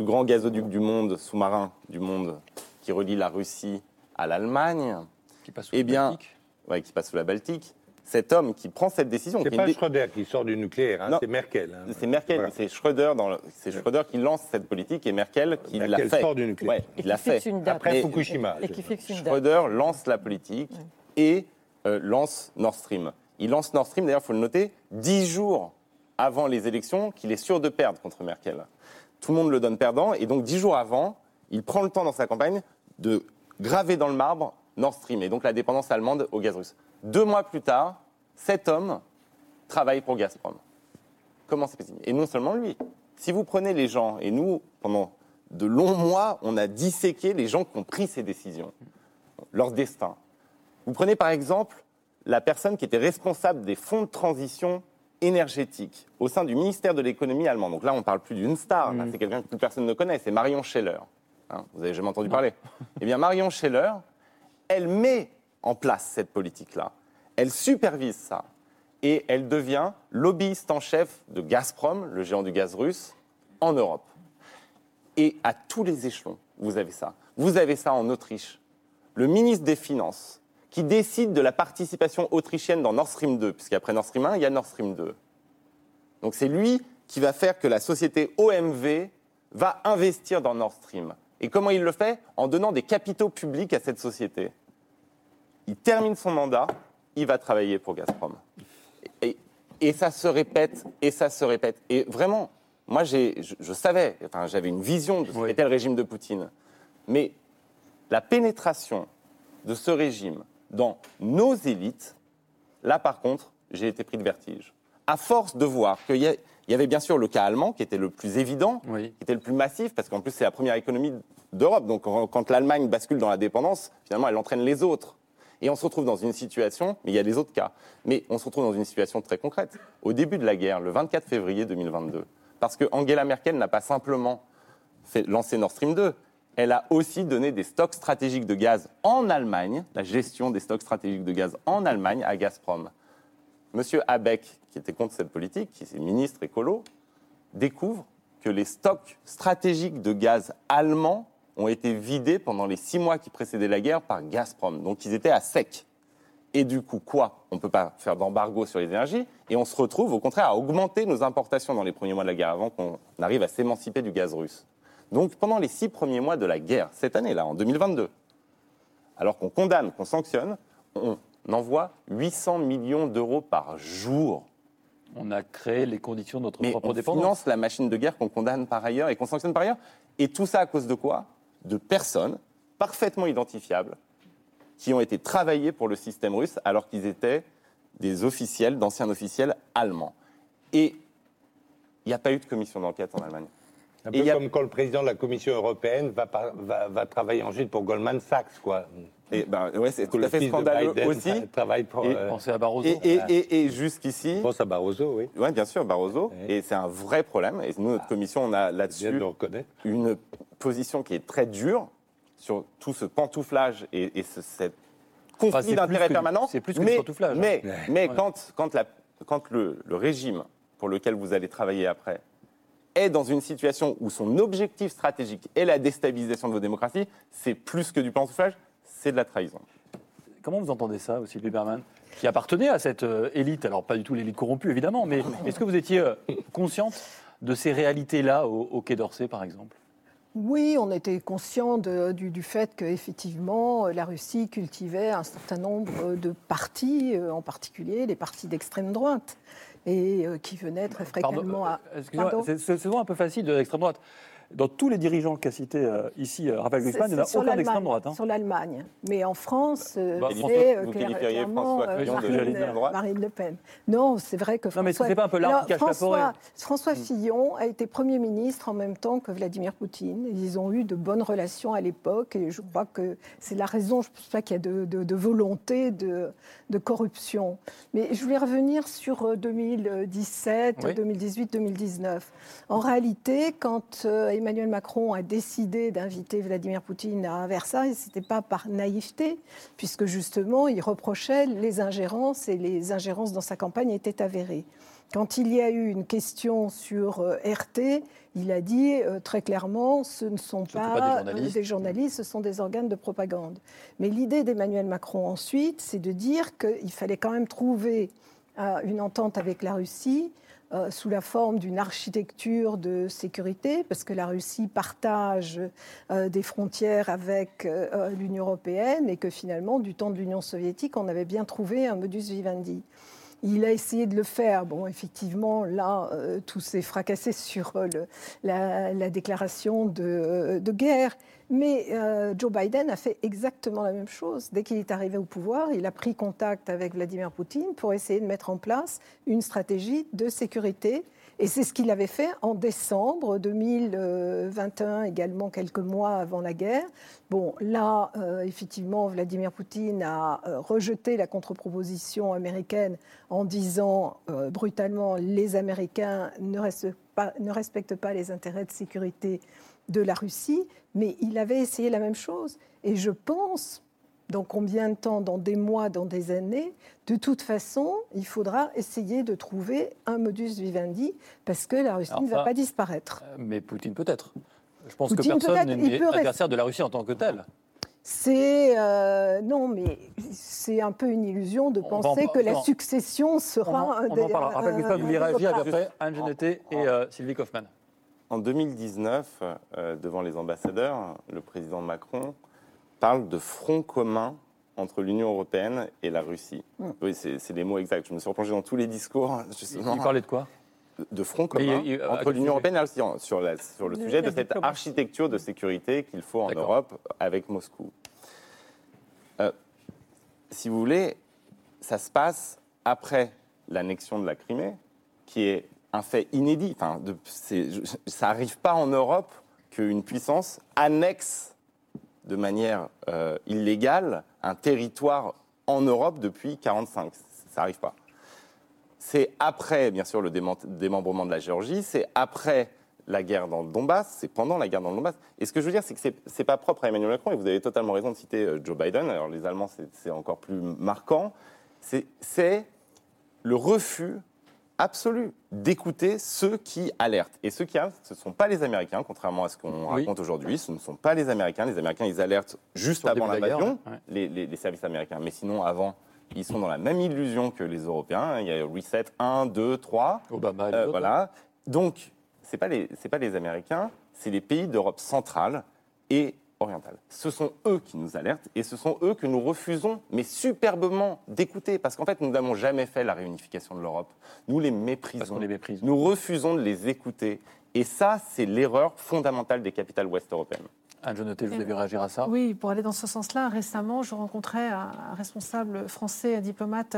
plus grand gazoduc du monde, sous-marin du monde, qui relie la Russie à l'Allemagne, qui passe sous Eh bien, Baltique ouais, qui passe sous la Baltique. Cet homme qui prend cette décision, C'est pas dé- Schröder qui sort du nucléaire, hein, c'est Merkel. hein. c'est Merkel, Voilà. c'est Schröder, dans le- c'est Schröder qui lance cette politique et Merkel qui l'a Merkel fait. sort du nucléaire. Ouais, Et il l'a fait. une date. Après Fukushima. Et qui fixe une date. Schröder lance la politique et euh, lance Nord Stream. Il lance Nord Stream, d'ailleurs, il faut le noter, dix jours avant les élections, qu'il est sûr de perdre contre Merkel. Tout le monde le donne perdant, et donc dix jours avant, il prend le temps dans sa campagne de graver dans le marbre Nord Stream, et donc la dépendance allemande au gaz russe. Deux mois plus tard, cet homme travaille pour Gazprom. Comment c'est possible? Et non seulement lui. Si vous prenez les gens, et nous, pendant de longs mois, on a disséqué les gens qui ont pris ces décisions, leur destin. Vous prenez par exemple la personne qui était responsable des fonds de transition énergétique au sein du ministère de l'économie allemand. Donc là, on ne parle plus d'une star, là, c'est quelqu'un que plus personne ne connaît, c'est Marion Scheller. hein, vous n'avez jamais entendu parler? Eh bien, Marion Scheller, elle met en place cette politique-là. Elle supervise ça. Et elle devient lobbyiste en chef de Gazprom, le géant du gaz russe, en Europe. Et à tous les échelons, vous avez ça. Vous avez ça en Autriche. Le ministre des Finances, qui décide de la participation autrichienne dans Nord Stream 2, puisqu'après Nord Stream 1, il y a Nord Stream 2. Donc c'est lui qui va faire que la société OMV va investir dans Nord Stream. Et comment il le fait? En donnant des capitaux publics à cette société. Il termine son mandat, il va travailler pour Gazprom. Et, et ça se répète, et ça se répète. Et vraiment, moi, je, je savais, enfin, j'avais une vision de ce Oui. qu'était le régime de Poutine. Mais la pénétration de ce régime dans nos élites, là, par contre, j'ai été pris de vertige. À force de voir qu'il y, avait bien sûr le cas allemand, qui était le plus évident, Oui. qui était le plus massif, parce qu'en plus, c'est la première économie d'Europe. Donc, quand l'Allemagne bascule dans la dépendance, finalement, elle entraîne les autres. Et on se retrouve dans une situation, mais il y a des autres cas, mais on se retrouve dans une situation très concrète. Au début de la guerre, le 24 février 2022, parce que Angela Merkel n'a pas simplement fait lancer Nord Stream 2, elle a aussi donné des stocks stratégiques de gaz en Allemagne, la gestion des stocks stratégiques de gaz en Allemagne à Gazprom. Monsieur Habeck, qui était contre cette politique, qui est ministre écolo, découvre que les stocks stratégiques de gaz allemands ont été vidés pendant les six mois qui précédaient la guerre par Gazprom. Donc ils étaient à sec. Et du coup, quoi? On ne peut pas faire d'embargo sur les énergies et on se retrouve au contraire à augmenter nos importations dans les premiers mois de la guerre avant qu'on arrive à s'émanciper du gaz russe. Donc pendant les six premiers mois de la guerre, cette année-là, en 2022, alors qu'on condamne, qu'on sanctionne, on envoie 800 millions d'euros par jour On a créé les conditions de notre mais propre on dépendance. finance la machine de guerre qu'on condamne par ailleurs et qu'on sanctionne par ailleurs. Et tout ça à cause de quoi? De personnes parfaitement identifiables qui ont été travaillées pour le système russe alors qu'ils étaient des officiels, d'anciens officiels allemands. Et il n'y a pas eu de commission d'enquête en Allemagne. Un Et peu a- comme quand le président de la Commission européenne va, par- va, va travailler ensuite pour Goldman Sachs, quoi. Et ben, ouais, c'est tout à fait scandaleux aussi. tra- travaille pour. Et- euh, Pensez à Barroso. Et, et- et- et jusqu'ici, pense à Barroso, oui. ouais, bien sûr, Barroso, Oui. et c'est un vrai problème. Et nous, notre commission, on a là-dessus une position qui est très dure sur tout ce pantouflage et, et ce, cette conflit Enfin, d'intérêts permanent. c'est plus que du mais, pantouflage. Mais, Ouais. mais Ouais. quand, quand, la- quand le, le régime pour lequel vous allez travailler après est dans une situation où son objectif stratégique est la déstabilisation de vos démocraties, c'est plus que du pantouflage, c'est de la trahison. Comment vous entendez ça, aussi, Lieberman Qui appartenait à cette euh, élite, alors pas du tout l'élite corrompue, évidemment, mais est-ce que vous étiez euh, consciente de ces réalités-là au, au Quai d'Orsay, par exemple? Oui, on était conscient de- du, du fait qu'effectivement, la Russie cultivait un certain nombre de partis, euh, en particulier les partis d'extrême droite, et euh, qui venaient très fréquemment à. euh, Pardon c'est c'est souvent un peu facile de l'extrême droite. Dans tous les dirigeants qu'a cités euh, ici euh, Raphaël Glucksmann, il n'y en a aucun d'extrême l'Allemagne, droite. hein. Sur l'Allemagne. Mais en France, euh, Bah, c'est vous euh, clairement François euh, Fillon de Marine, droite Marine Le Pen. Non, c'est vrai que Non, mais François... c'est pas un peu l'arbre qui cache la François, forêt François Fillon a été Premier ministre en même temps que Vladimir Poutine. Ils ont eu de bonnes relations à l'époque et je crois que c'est la raison, je ne pense pas qu'il y a de, de- de volonté de, de corruption. Mais je voulais revenir sur euh, 2017, Oui. 2018, 2019. En réalité, quand euh, Emmanuel Macron a décidé d'inviter Vladimir Poutine à Versailles, ce n'était pas par naïveté, puisque justement, il reprochait les ingérences et les ingérences dans sa campagne étaient avérées. Quand il y a eu une question sur euh, RT, il a dit euh, très clairement ce ne sont Ce pas, pas des euh, journalistes. des journalistes, ce sont des organes de propagande. Mais l'idée d'Emmanuel Macron ensuite, c'est de dire qu'il fallait quand même trouver euh, une entente avec la Russie euh, sous la forme d'une architecture de sécurité, parce que la Russie partage euh, des frontières avec euh, l'Union européenne et que finalement, du temps de l'Union soviétique, on avait bien trouvé un modus vivendi. Il a essayé de le faire. Bon, effectivement, là, euh, tout s'est fracassé sur euh, la, la déclaration de, euh, guerre. Mais Joe Biden a fait exactement la même chose. Dès qu'il est arrivé au pouvoir, il a pris contact avec Vladimir Poutine pour essayer de mettre en place une stratégie de sécurité Et c'est ce qu'il avait fait en décembre 2021, également quelques mois avant la guerre. Bon, là, euh, effectivement, Vladimir Poutine a euh, rejeté la contre-proposition américaine en disant euh, brutalement les Américains ne, respectent pas les intérêts de sécurité de la Russie, mais il avait essayé la même chose. Et je pense, dans combien de temps, dans des mois, dans des années, de toute façon, il faudra essayer de trouver un modus vivendi parce que la Russie ne va pas disparaître. Euh, mais Poutine peut-être. Je pense que personne n'est adversaire de la Russie en tant que tel. C'est euh, non, mais c'est un peu une illusion de penser que la succession sera. On en, on en parlera. Rappelle, vous réagir après Anne Genetet et euh, Sylvie Kaufmann. En 2019, devant les ambassadeurs, le président Macron parle de front commun entre l'Union européenne et la Russie. Hmm. Oui, c'est les mots exacts. Je me suis replongé dans tous les discours. Justement. Il parlait de quoi? De front commun entre l'Union européenne et la Russie sur, sur le sujet de cette architecture de sécurité qu'il faut en Europe avec Moscou. Euh, si vous voulez, ça se passe après l'annexion de la Crimée, qui est un fait inédit. Enfin, de, ça n'arrive pas en Europe qu'une puissance annexe de manière euh, illégale un territoire en Europe depuis 1945. Ça n'arrive pas. C'est après, bien sûr, le démembrement de la Géorgie, c'est après la guerre dans le Donbass, c'est pendant la guerre dans le Donbass. Et ce que je veux dire, c'est que ce n'est pas propre à Emmanuel Macron, et vous avez totalement raison de citer euh, Joe Biden, alors les Allemands, c'est encore plus marquant, c'est le refus absolu d'écouter ceux qui alertent. Et ceux qui alertent, ce ne sont pas les Américains, contrairement à ce qu'on raconte aujourd'hui. Ce ne sont pas les Américains. Les Américains, ils alertent juste avant l'invasion, les, les, services américains. Mais sinon, avant, ils sont dans la même illusion que les Européens. Il y a Reset 1, 2, 3. Obama, euh, voilà. Donc, ce n'est pas, les, pas les Américains, c'est les pays d'Europe centrale et orientale. Ce sont eux qui nous alertent et ce sont eux que nous refusons, mais superbement, d'écouter. Parce qu'en fait, nous n'avons jamais fait la réunification de l'Europe. Nous les méprisons. les. Nous refusons de les écouter. Et ça, c'est l'erreur fondamentale des capitales ouest européennes. Anne Jonoté, vous devez réagir à ça Oui, pour aller dans ce sens-là, récemment, je rencontrais un responsable français, un diplomate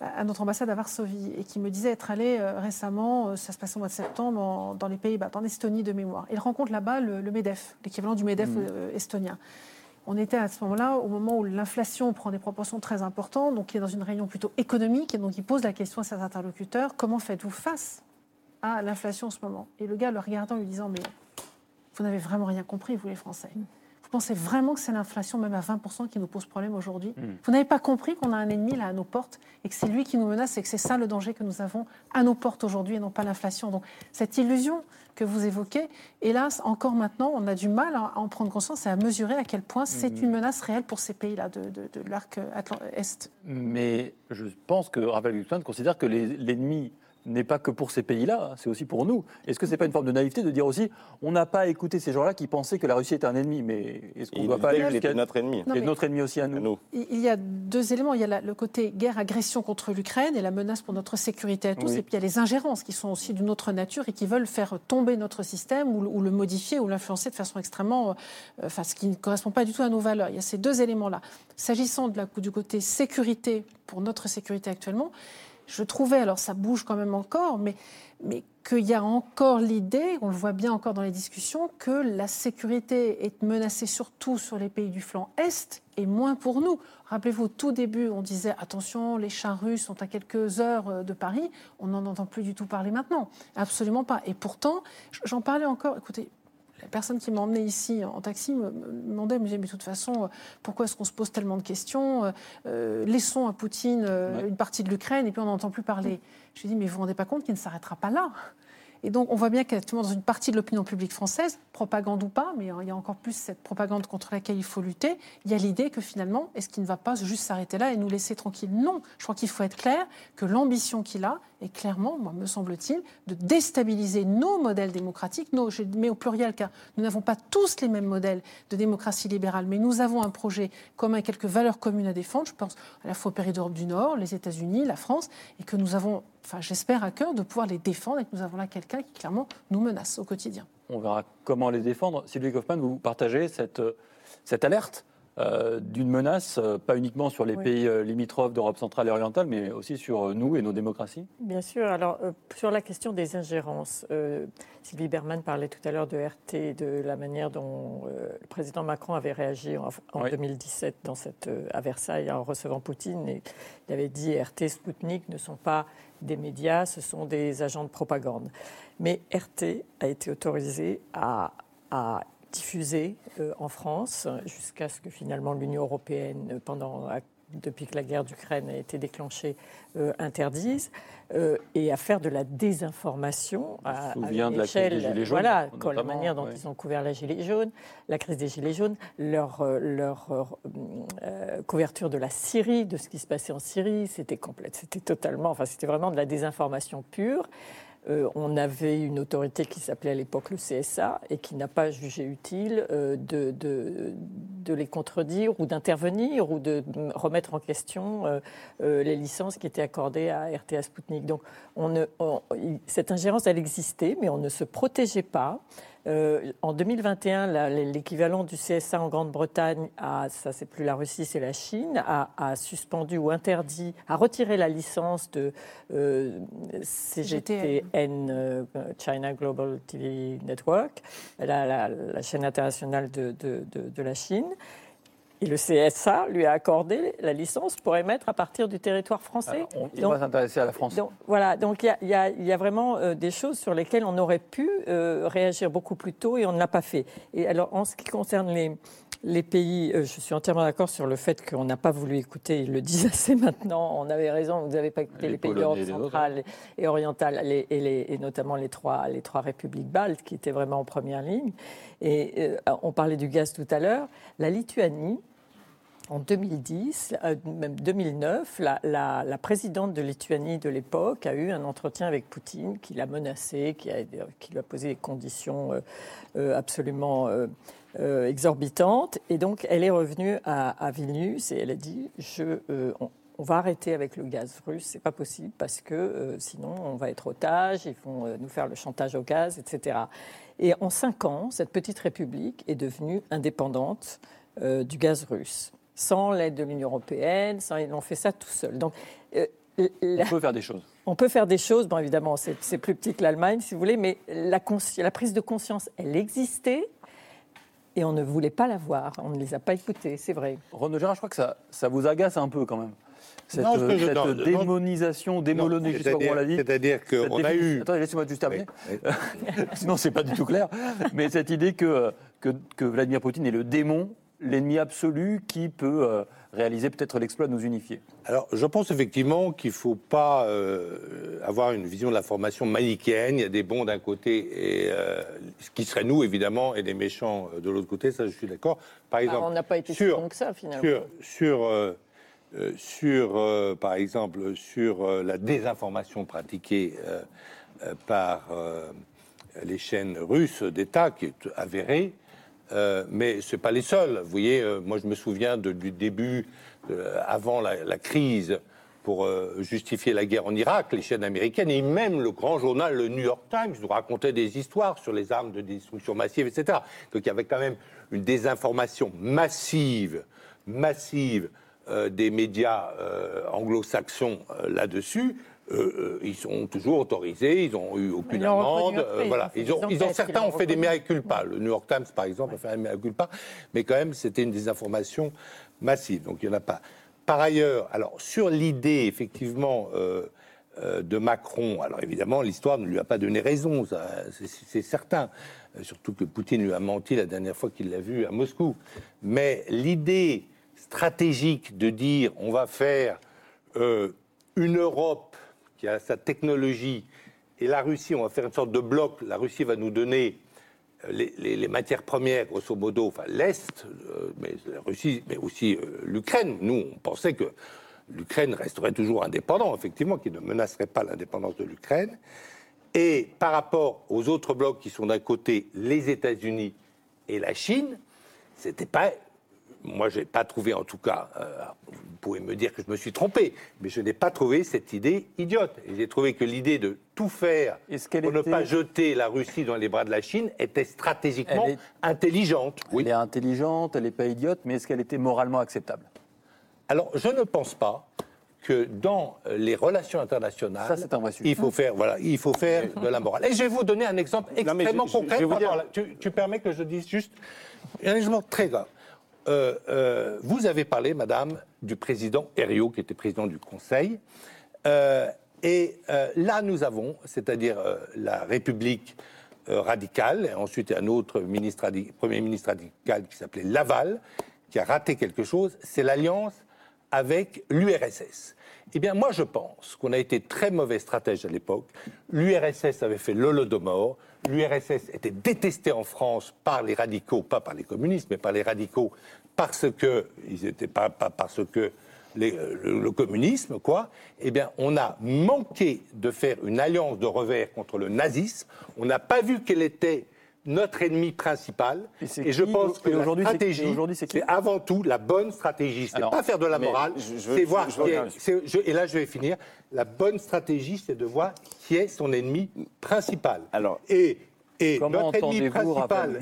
à notre ambassade à Varsovie et qui me disait être allé euh, récemment, euh, ça se passait au mois de septembre, dans les Pays-Bas, en Estonie de mémoire. Il rencontre là-bas le, MEDEF, l'équivalent du MEDEF mmh. euh, estonien. On était à ce moment-là, au moment où l'inflation prend des proportions très importantes, donc il est dans une réunion plutôt économique, et donc il pose la question à ses interlocuteurs comment faites-vous face à l'inflation en ce moment? Et le gars le regardant, lui disant mais vous n'avez vraiment rien compris, vous les Français. Vous pensez vraiment que c'est l'inflation, même à 20%, qui nous pose problème aujourd'hui hmm. Vous n'avez pas compris qu'on a un ennemi là à nos portes et que c'est lui qui nous menace et que c'est ça le danger que nous avons à nos portes aujourd'hui et non pas l'inflation. Donc cette illusion que vous évoquez, hélas, encore maintenant, on a du mal à en prendre conscience et à mesurer à quel point c'est hmm. une menace réelle pour ces pays-là de, l'arc Est. Mais je pense que Raphaël Glucksmann considère que l'ennemi n'est pas que pour ces pays-là, c'est aussi pour nous. Est-ce que ce n'est pas une forme de naïveté de dire aussi, on n'a pas écouté ces gens-là qui pensaient que la Russie était un ennemi, mais est-ce qu'on ne doit pas aller jusqu'à notre ennemi Et notre ennemi aussi à nous. Il y a deux éléments. Il y a le côté guerre-agression contre l'Ukraine et la menace pour notre sécurité à tous. Et puis il y a les ingérences qui sont aussi d'une autre nature et qui veulent faire tomber notre système ou, le modifier ou l'influencer de façon extrêmement. Euh, enfin, ce qui ne correspond pas du tout à nos valeurs. Il y a ces deux éléments-là. S'agissant du côté sécurité, pour notre sécurité actuellement, je trouvais, alors ça bouge quand même encore, mais, mais qu'il y a encore l'idée, on le voit bien encore dans les discussions, que la sécurité est menacée surtout sur les pays du flanc Est et moins pour nous. Rappelez-vous, tout début, on disait attention, les chars russes sont à quelques heures euh, de Paris. On n'en entend plus du tout parler maintenant. Absolument pas. Et pourtant, j'en parlais encore. Écoutez, la personne qui m'a emmené ici en taxi me, demandait, mais, de toute façon, euh, pourquoi est-ce qu'on se pose tellement de questions euh, euh, Laissons à Poutine une partie de l'Ukraine et puis on n'entend plus parler. Je lui ai dit, mais vous ne vous rendez pas compte qu'il ne s'arrêtera pas là? Et donc, on voit bien qu'actuellement, dans une partie de l'opinion publique française, propagande ou pas, mais il y a encore plus cette propagande contre laquelle il faut lutter, il y a l'idée que finalement, est-ce qu'il ne va pas juste s'arrêter là et nous laisser tranquilles? Non, je crois qu'il faut être clair que l'ambition qu'il a est clairement, moi, me semble-t-il, de déstabiliser nos modèles démocratiques, nos, je mets au pluriel car nous n'avons pas tous les mêmes modèles de démocratie libérale, mais nous avons un projet commun, quelques valeurs communes à défendre, je pense à la fois au pays d'Europe du Nord, les États-Unis, la France, et que nous avons enfin, j'espère à cœur de pouvoir les défendre et que nous avons là quelqu'un qui clairement nous menace au quotidien. On verra comment les défendre. Sylvie Kaufmann, vous partagez cette, cette alerte euh, d'une menace, euh, pas uniquement sur les Oui. pays euh, limitrophes d'Europe centrale et orientale, mais aussi sur nous et nos démocraties? Bien sûr. Alors, euh, sur la question des ingérences, euh, Sylvie Berman parlait tout à l'heure de RT, de la manière dont le président Macron avait réagi en, en Oui. 2017 dans cette, euh, à Versailles en recevant Poutine. Et il avait dit RT, Sputnik ne sont pas des médias, ce sont des agents de propagande. Mais RT a été autorisé à, à diffuser euh, en France jusqu'à ce que finalement l'Union européenne, pendant, depuis que la guerre d'Ukraine a été déclenchée, euh, interdise euh, et à faire de la désinformation à, à de l'échelle- Gilets jaunes, Voilà, la manière dont ouais. ils ont couvert la gilet jaune, la crise des gilets jaunes, leur, euh, leur euh, euh, couverture de la Syrie, de ce qui se passait en Syrie, c'était complète, c'était totalement, enfin c'était vraiment de la désinformation pure. Euh, on avait une autorité qui s'appelait à l'époque le CSA et qui n'a pas jugé utile euh, de, de- les contredire ou d'intervenir ou de remettre en question euh, les licences qui étaient accordées à RTA Sputnik. Donc cette ingérence, elle existait, mais on ne se protégeait pas. Euh, en 2021, la- l'équivalent du CSA en Grande-Bretagne, ça c'est plus la Russie, c'est la Chine, a, suspendu ou interdit, a retiré la licence de euh, CGTN, euh, China Global TV Network, la, chaîne internationale de la Chine. Et le CSA lui a accordé la licence pour émettre à partir du territoire français. Alors, on Donc- va s'intéresser à la France. donc, voilà, donc y y, il y a vraiment euh, des choses sur lesquelles on aurait pu euh, réagir beaucoup plus tôt et on ne l'a pas fait. Et alors, en ce qui concerne les, les pays, euh, je suis entièrement d'accord sur le fait qu'on n'a pas voulu écouter, ils le disent assez maintenant, on avait raison, vous n'avez pas écouté Les les, pays d'Europe centrale et orientale, les- et, les- et notamment les trois, les trois républiques baltes qui étaient vraiment en première ligne. Et euh, on parlait du gaz tout à l'heure. La Lituanie, en 2010, euh, même 2009, la, présidente de Lituanie de l'époque a eu un entretien avec Poutine qui l'a menacé, qui, lui a posé des conditions euh, euh, absolument exorbitantes. Et donc, elle est revenue à, à Vilnius et elle a dit on, on va arrêter avec le gaz russe, c'est pas possible parce que sinon on va être otage, ils vont nous faire le chantage au gaz, etc. Et en cinq ans, cette petite république est devenue indépendante du gaz russe, sans l'aide de l'Union européenne, sans, ils ont fait ça tout seuls. Donc, euh, la- On peut faire des choses. on peut faire des choses, bon évidemment c'est plus petit que l'Allemagne si vous voulez, mais la, prise de conscience, elle existait et on ne voulait pas la voir, on ne les a pas écoutés, c'est vrai. Renaud Gérard, je crois que ça, ça vous agace un peu quand même. Cette, Non, ce que je- cette non, non. démonisation, démolonie, je sais pas comment on l'a dit. C'est-à-dire qu'on a eu. Attendez, laissez-moi juste terminer. Oui, Sinon, c'est pas du tout clair. Mais cette idée que, que, que Vladimir Poutine est le démon, l'ennemi absolu qui peut euh, réaliser peut-être l'exploit de nous unifier. Alors, je pense effectivement qu'il ne faut pas euh, avoir une vision de la formation manichéenne. Il y a des bons d'un côté, et, euh, ce qui serait nous, évidemment, et des méchants de l'autre côté. Ça, je suis d'accord. Par Ah, exemple, on n'a pas été si sur- bon que ça finalement. sur, sur, euh, euh, sur, euh, par exemple, sur euh, la désinformation pratiquée euh, euh, par euh, les chaînes russes d'État, qui est avérée, euh, mais ce pas les seuls. Vous voyez, euh, moi je me souviens du début, euh, avant la, crise, pour justifier la guerre en Irak, les chaînes américaines et même le grand journal, le New York Times, nous racontait des histoires sur les armes de destruction massive, etc. Donc il y avait quand même une désinformation massive, massive des médias anglo-saxons là-dessus. Euh, euh, ils sont toujours autorisés, ils n'ont eu aucune Ils amende. euh, voilà. ils ont Ils ont, certains ont fait des mea culpa. Le New York Times, par exemple, a fait un mea culpa, mais quand même, c'était une désinformation massive. Donc il n'y en a pas. Par ailleurs, alors sur l'idée, effectivement, euh, de Macron, alors évidemment, l'histoire ne lui a pas donné raison, c'est- certain. Surtout que Poutine lui a menti la dernière fois qu'il l'a vu à Moscou. Mais l'idée stratégique de dire on va faire une Europe qui a sa technologie et la Russie, on va faire une sorte de bloc, la Russie va nous donner euh, les, matières premières, grosso modo, enfin l'Est, euh, mais la Russie, mais aussi euh, l'Ukraine. Nous, on pensait que l'Ukraine resterait toujours indépendante, effectivement, qu'il ne menacerait pas l'indépendance de l'Ukraine. Et par rapport aux autres blocs qui sont d'un côté les États-Unis et la Chine, c'était pas moi, je n'ai pas trouvé, en tout cas, euh, vous pouvez me dire que je me suis trompé, mais je n'ai pas trouvé cette idée idiote. J'ai trouvé que l'idée de tout faire Est-ce qu'elle pour ne était- pas jeter la Russie dans les bras de la Chine était stratégiquement Elle est- intelligente. Oui. Elle est intelligente, elle n'est pas idiote, mais est-ce qu'elle était moralement acceptable? Alors, je ne pense pas que dans euh, les relations internationales, Ça, c'est un vrai sujet. il faut faire, voilà, il faut faire de la morale. Et je vais vous donner un exemple Non, mais je- extrêmement je- concret. je vous dire- tu, tu permets que je dise juste un exemple très grave. Euh, euh, vous avez parlé, Madame, du président Herriot, qui était président du Conseil. Euh, et là, nous avons, c'est-à-dire la République radicale, et ensuite un autre Premier ministre radical qui s'appelait Laval, qui a raté quelque chose, c'est l'alliance avec l'URSS. Eh bien, moi, je pense qu'on a été très mauvais stratège à l'époque. L'URSS avait fait l'Holodomor. L'URSS était détestée en France par les radicaux, pas par les communistes, mais par les radicaux, parce que ils étaient pas, parce que les- le, le communisme, quoi. Eh bien, on a manqué de faire une alliance de revers contre le nazisme. On n'a pas vu quel était notre ennemi principal. Et je pense que la aujourd'hui, c'est- stratégie, aujourd'hui, c'est avant tout la bonne stratégie. C'est Alors, pas faire de la morale, je- je veux- c'est voir je qui est. c'est- et là, je vais finir. La bonne stratégie, c'est de voir qui est son ennemi principal. Alors- et et Comment notre ennemi entendez-vous, principal,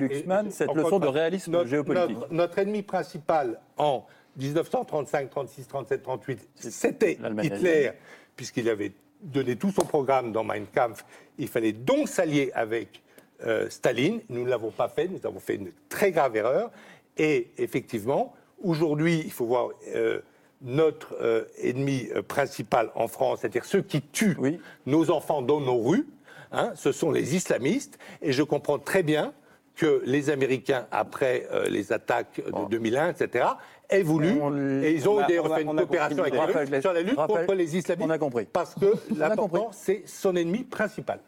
cette leçon de réalisme notre- géopolitique notre, notre ennemi principal en 1935, 36, 37, 38, c'était Hitler, puisqu'il avait donné tout son programme dans Mein Kampf. Il fallait donc s'allier avec euh, Staline. Nous ne l'avons pas fait. Nous avons fait une très grave erreur. Et effectivement, aujourd'hui, il faut voir euh, notre euh, ennemi principal en France, c'est-à-dire ceux qui tuent Oui. nos enfants dans nos rues. hein, ce sont les islamistes. Et je comprends très bien que les Américains, après euh, les attaques de 2001, etc., aient voulu, On et ils ont on a- d'ailleurs on a- fait une coopération compris avec l'idée. les sur la lutte contre les islamistes. on a compris. Parce que l'important, c'est son ennemi principal.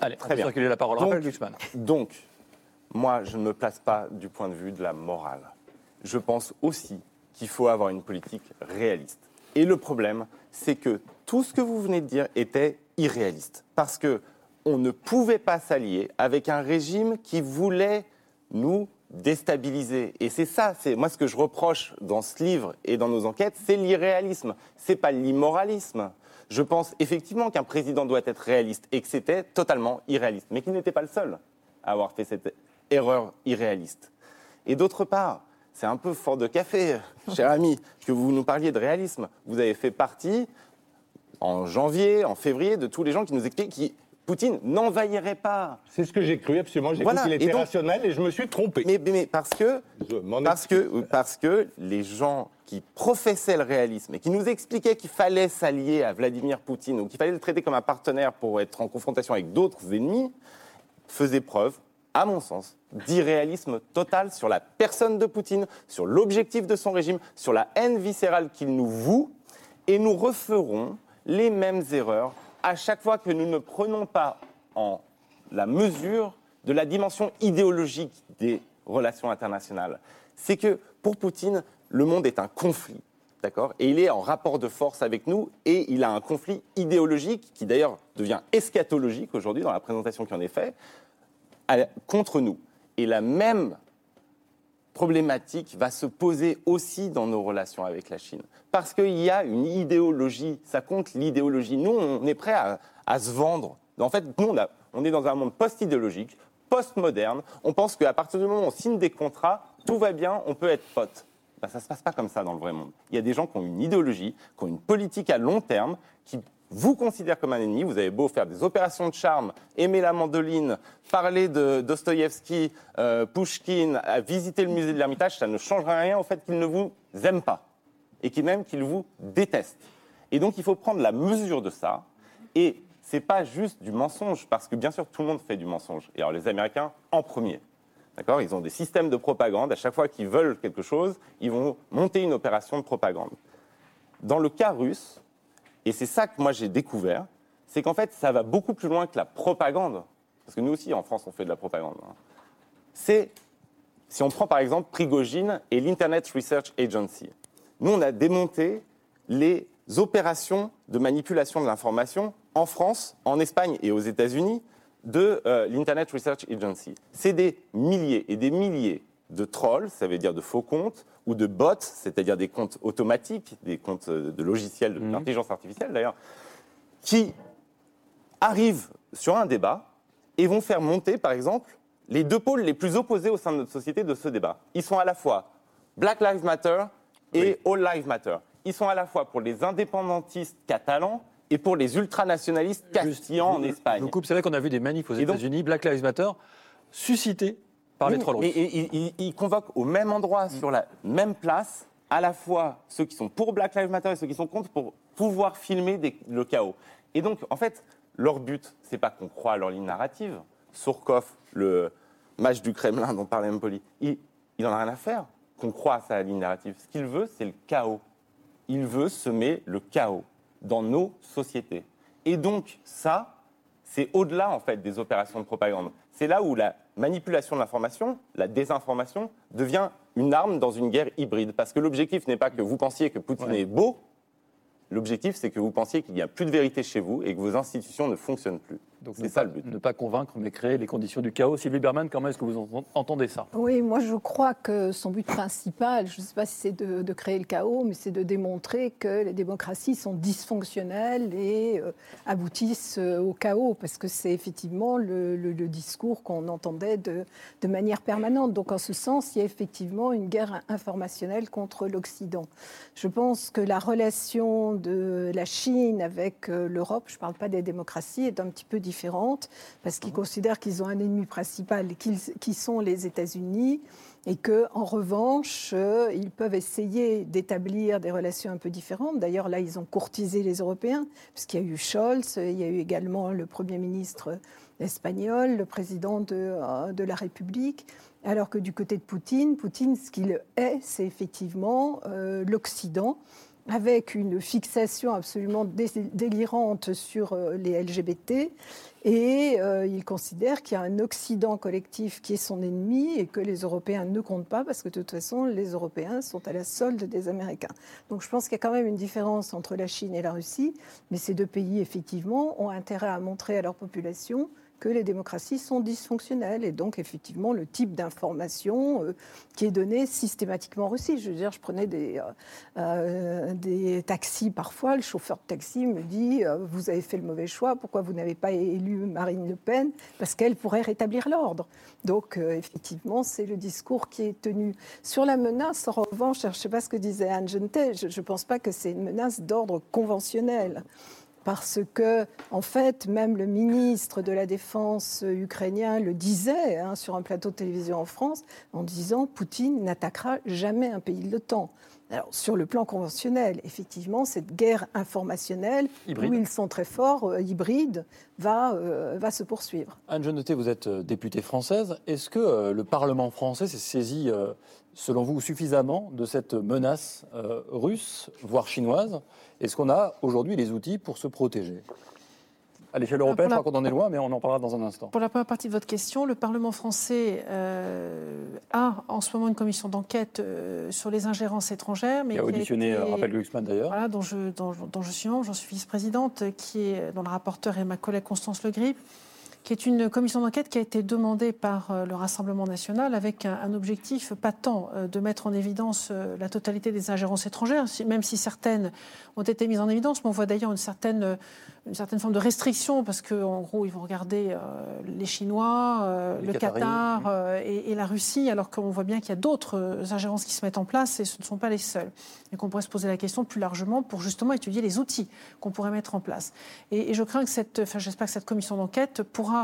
Allez, on Très fait bien. circuler la parole. Donc-. Donc, moi, je ne me place pas du point de vue de la morale. Je pense aussi qu'il faut avoir une politique réaliste. Et le problème, c'est que tout ce que vous venez de dire était irréaliste. Parce que on ne pouvait pas s'allier avec un régime qui voulait nous déstabiliser. Et c'est ça, c'est moi ce que je reproche dans ce livre et dans nos enquêtes, c'est l'irréalisme. C'est pas l'immoralisme. Je pense effectivement qu'un président doit être réaliste et que c'était totalement irréaliste, mais qu'il n'était pas le seul à avoir fait cette erreur irréaliste. Et d'autre part, c'est un peu fort de café, cher ami, que vous nous parliez de réalisme. Vous avez fait partie, en janvier, en février, de tous les gens qui nous expliquent que Poutine n'envahirait pas. C'est ce que j'ai cru absolument. J'ai Voilà, cru qu'il et était donc- rationnel et je me suis trompé. Mais, mais- mais parce que parce que, parce que les gens qui professaient le réalisme et qui nous expliquaient qu'il fallait s'allier à Vladimir Poutine ou qu'il fallait le traiter comme un partenaire pour être en confrontation avec d'autres ennemis faisaient preuve, à mon sens, d'irréalisme total sur la personne de Poutine, sur l'objectif de son régime, sur la haine viscérale qu'il nous voue, et nous referons les mêmes erreurs à chaque fois que nous ne prenons pas en la mesure de la dimension idéologique des relations internationales. C'est que pour Poutine, le monde est un conflit, d'accord? Et il est en rapport de force avec nous et il a un conflit idéologique qui d'ailleurs devient eschatologique aujourd'hui dans la présentation qui en est faite contre nous. Et la même problématique va se poser aussi dans nos relations avec la Chine. Parce qu'il y a une idéologie, ça compte l'idéologie. Nous, on est prêt à, à se vendre. En fait, nous, on, on est dans un monde post-idéologique, post-moderne. On pense qu'à partir du moment où on signe des contrats, tout va bien, on peut être pote. Ben, ça ne se passe pas comme ça dans le vrai monde. Il y a des gens qui ont une idéologie, qui ont une politique à long terme, qui vous considèrent comme un ennemi. Vous avez beau faire des opérations de charme, aimer la mandoline, parler de Dostoïevski, euh, Pushkin, à visiter le musée de l'Ermitage, ça ne changera rien au fait qu'ils ne vous aiment pas et qu'ils même qu'ils vous détestent. Et donc il faut prendre la mesure de ça. Et c'est pas juste du mensonge, parce que bien sûr tout le monde fait du mensonge. Et alors les Américains en premier. D'accord? Ils ont des systèmes de propagande. À chaque fois qu'ils veulent quelque chose, ils vont monter une opération de propagande. Dans le cas russe, et c'est ça que moi j'ai découvert, c'est qu'en fait ça va beaucoup plus loin que la propagande. Parce que nous aussi en France on fait de la propagande. hein. C'est, si on prend par exemple Prigogine et l'Internet Research Agency, nous on a démonté les opérations de manipulation de l'information en France, en Espagne et aux États-Unis de euh, l'Internet Research Agency. C'est des milliers et des milliers de trolls, ça veut dire de faux comptes, ou de bots, c'est-à-dire des comptes automatiques, des comptes euh, de logiciels, de Mhm. l'intelligence artificielle d'ailleurs, qui arrivent sur un débat et vont faire monter, par exemple, les deux pôles les plus opposés au sein de notre société de ce débat. Ils sont à la fois Black Lives Matter et All Lives Matter. Ils sont à la fois pour les indépendantistes catalans et pour les ultranationalistes castillans en Je Espagne. vous coupe, c'est vrai qu'on a vu des manifs aux États-Unis, Black Lives Matter, suscités par les Oui, trolls russes. il, convoque au même endroit, sur la même place, à la fois ceux qui sont pour Black Lives Matter et ceux qui sont contre pour pouvoir filmer des- le chaos. Et donc, en fait, leur but, c'est pas qu'on croit à leur ligne narrative. Surkov, le match du Kremlin dont parlait Empoli, il, il en a rien à faire qu'on croit à sa ligne narrative. Ce qu'il veut, c'est le chaos. Il veut semer le chaos dans nos sociétés. Et donc, ça, c'est au-delà en fait des opérations de propagande. C'est là où la manipulation de l'information, la désinformation, devient une arme dans une guerre hybride. Parce que l'objectif n'est pas que vous pensiez que Poutine Ouais. est beau, l'objectif c'est que vous pensiez qu'il n'y a plus de vérité chez vous et que vos institutions ne fonctionnent plus. Donc ne ça pas, le but. ne pas convaincre, mais créer les conditions du chaos. Sylvie Berman, comment est-ce que vous ent- entendez ça? Oui, moi je crois que son but principal, je ne sais pas si c'est de, de créer le chaos, mais c'est de démontrer que les démocraties sont dysfonctionnelles et euh, aboutissent euh, au chaos, parce que c'est effectivement le, le- le discours qu'on entendait de, de manière permanente. Donc en ce sens, il y a effectivement une guerre informationnelle contre l'Occident. Je pense que la relation de la Chine avec euh, l'Europe, je ne parle pas des démocraties, est un petit peu différente, parce qu'ils considèrent qu'ils ont un ennemi principal qui sont les États-Unis et que, en revanche, euh, ils peuvent essayer d'établir des relations un peu différentes. D'ailleurs, là, ils ont courtisé les Européens, puisqu'il y a eu Scholz, il y a eu également le Premier ministre espagnol, le président de, euh, de la République. Alors que du côté de Poutine, Poutine, ce qu'il est, c'est effectivement euh, l'Occident, avec une fixation absolument dé- délirante sur euh, les LGBT. Et euh, il considère qu'il y a un Occident collectif qui est son ennemi et que les Européens ne comptent pas parce que de toute façon, les Européens sont à la solde des Américains. Donc je pense qu'il y a quand même une différence entre la Chine et la Russie, mais ces deux pays, effectivement, ont intérêt à montrer à leur population que les démocraties sont dysfonctionnelles et donc effectivement le type d'information euh, qui est donné systématiquement en Russie. Je veux dire, je prenais des, euh, euh, des taxis parfois, le chauffeur de taxi me dit vous avez fait le mauvais choix, pourquoi vous n'avez pas élu Marine Le Pen? Parce qu'elle pourrait rétablir l'ordre. Donc effectivement, c'est le discours qui est tenu. Sur la menace, en revanche, je ne sais pas ce que disait Anne Genetet, je ne pense pas que c'est une menace d'ordre conventionnel parce que, en fait, même le ministre de la Défense ukrainien le disait hein, sur un plateau de télévision en France, en disant Poutine n'attaquera jamais un pays de l'OTAN. Alors, sur le plan conventionnel, effectivement, cette guerre informationnelle, Hybride. où ils sont très forts, euh, hybride, va, euh, va se poursuivre. Anne Genetet, vous êtes euh, députée française. Est-ce que euh, le Parlement français s'est saisi, selon vous, suffisamment de cette menace euh, russe, voire chinoise? Est-ce qu'on a aujourd'hui les outils pour se protéger? À l'échelle européenne, pour je crois qu'on en est loin, mais on en parlera dans un instant. Pour la première partie de votre question, le Parlement français euh, a en ce moment une commission d'enquête euh, sur les ingérences étrangères. Mais Il a qui auditionné été- euh, Raphaël Glucksmann d'ailleurs. Voilà, dont je, dont, dont je suis membre, j'en suis vice-présidente, qui est, dont la rapporteure est ma collègue Constance Le Grip, qui est une commission d'enquête qui a été demandée par euh, le Rassemblement national avec un, un objectif pas tant euh, de mettre en évidence euh, la totalité des ingérences étrangères, même si certaines ont été mises en évidence, mais on voit d'ailleurs une certaine, une certaine forme de restriction, parce qu'en gros, ils vont regarder euh, les Chinois, euh, Les le Qataris, Qatar euh, et, et la Russie, alors qu'on voit bien qu'il y a d'autres ingérences qui se mettent en place et ce ne sont pas les seules. Et qu'on pourrait se poser la question plus largement pour justement étudier les outils qu'on pourrait mettre en place. Et, et je crains que cette, enfin, j'espère que cette commission d'enquête pourra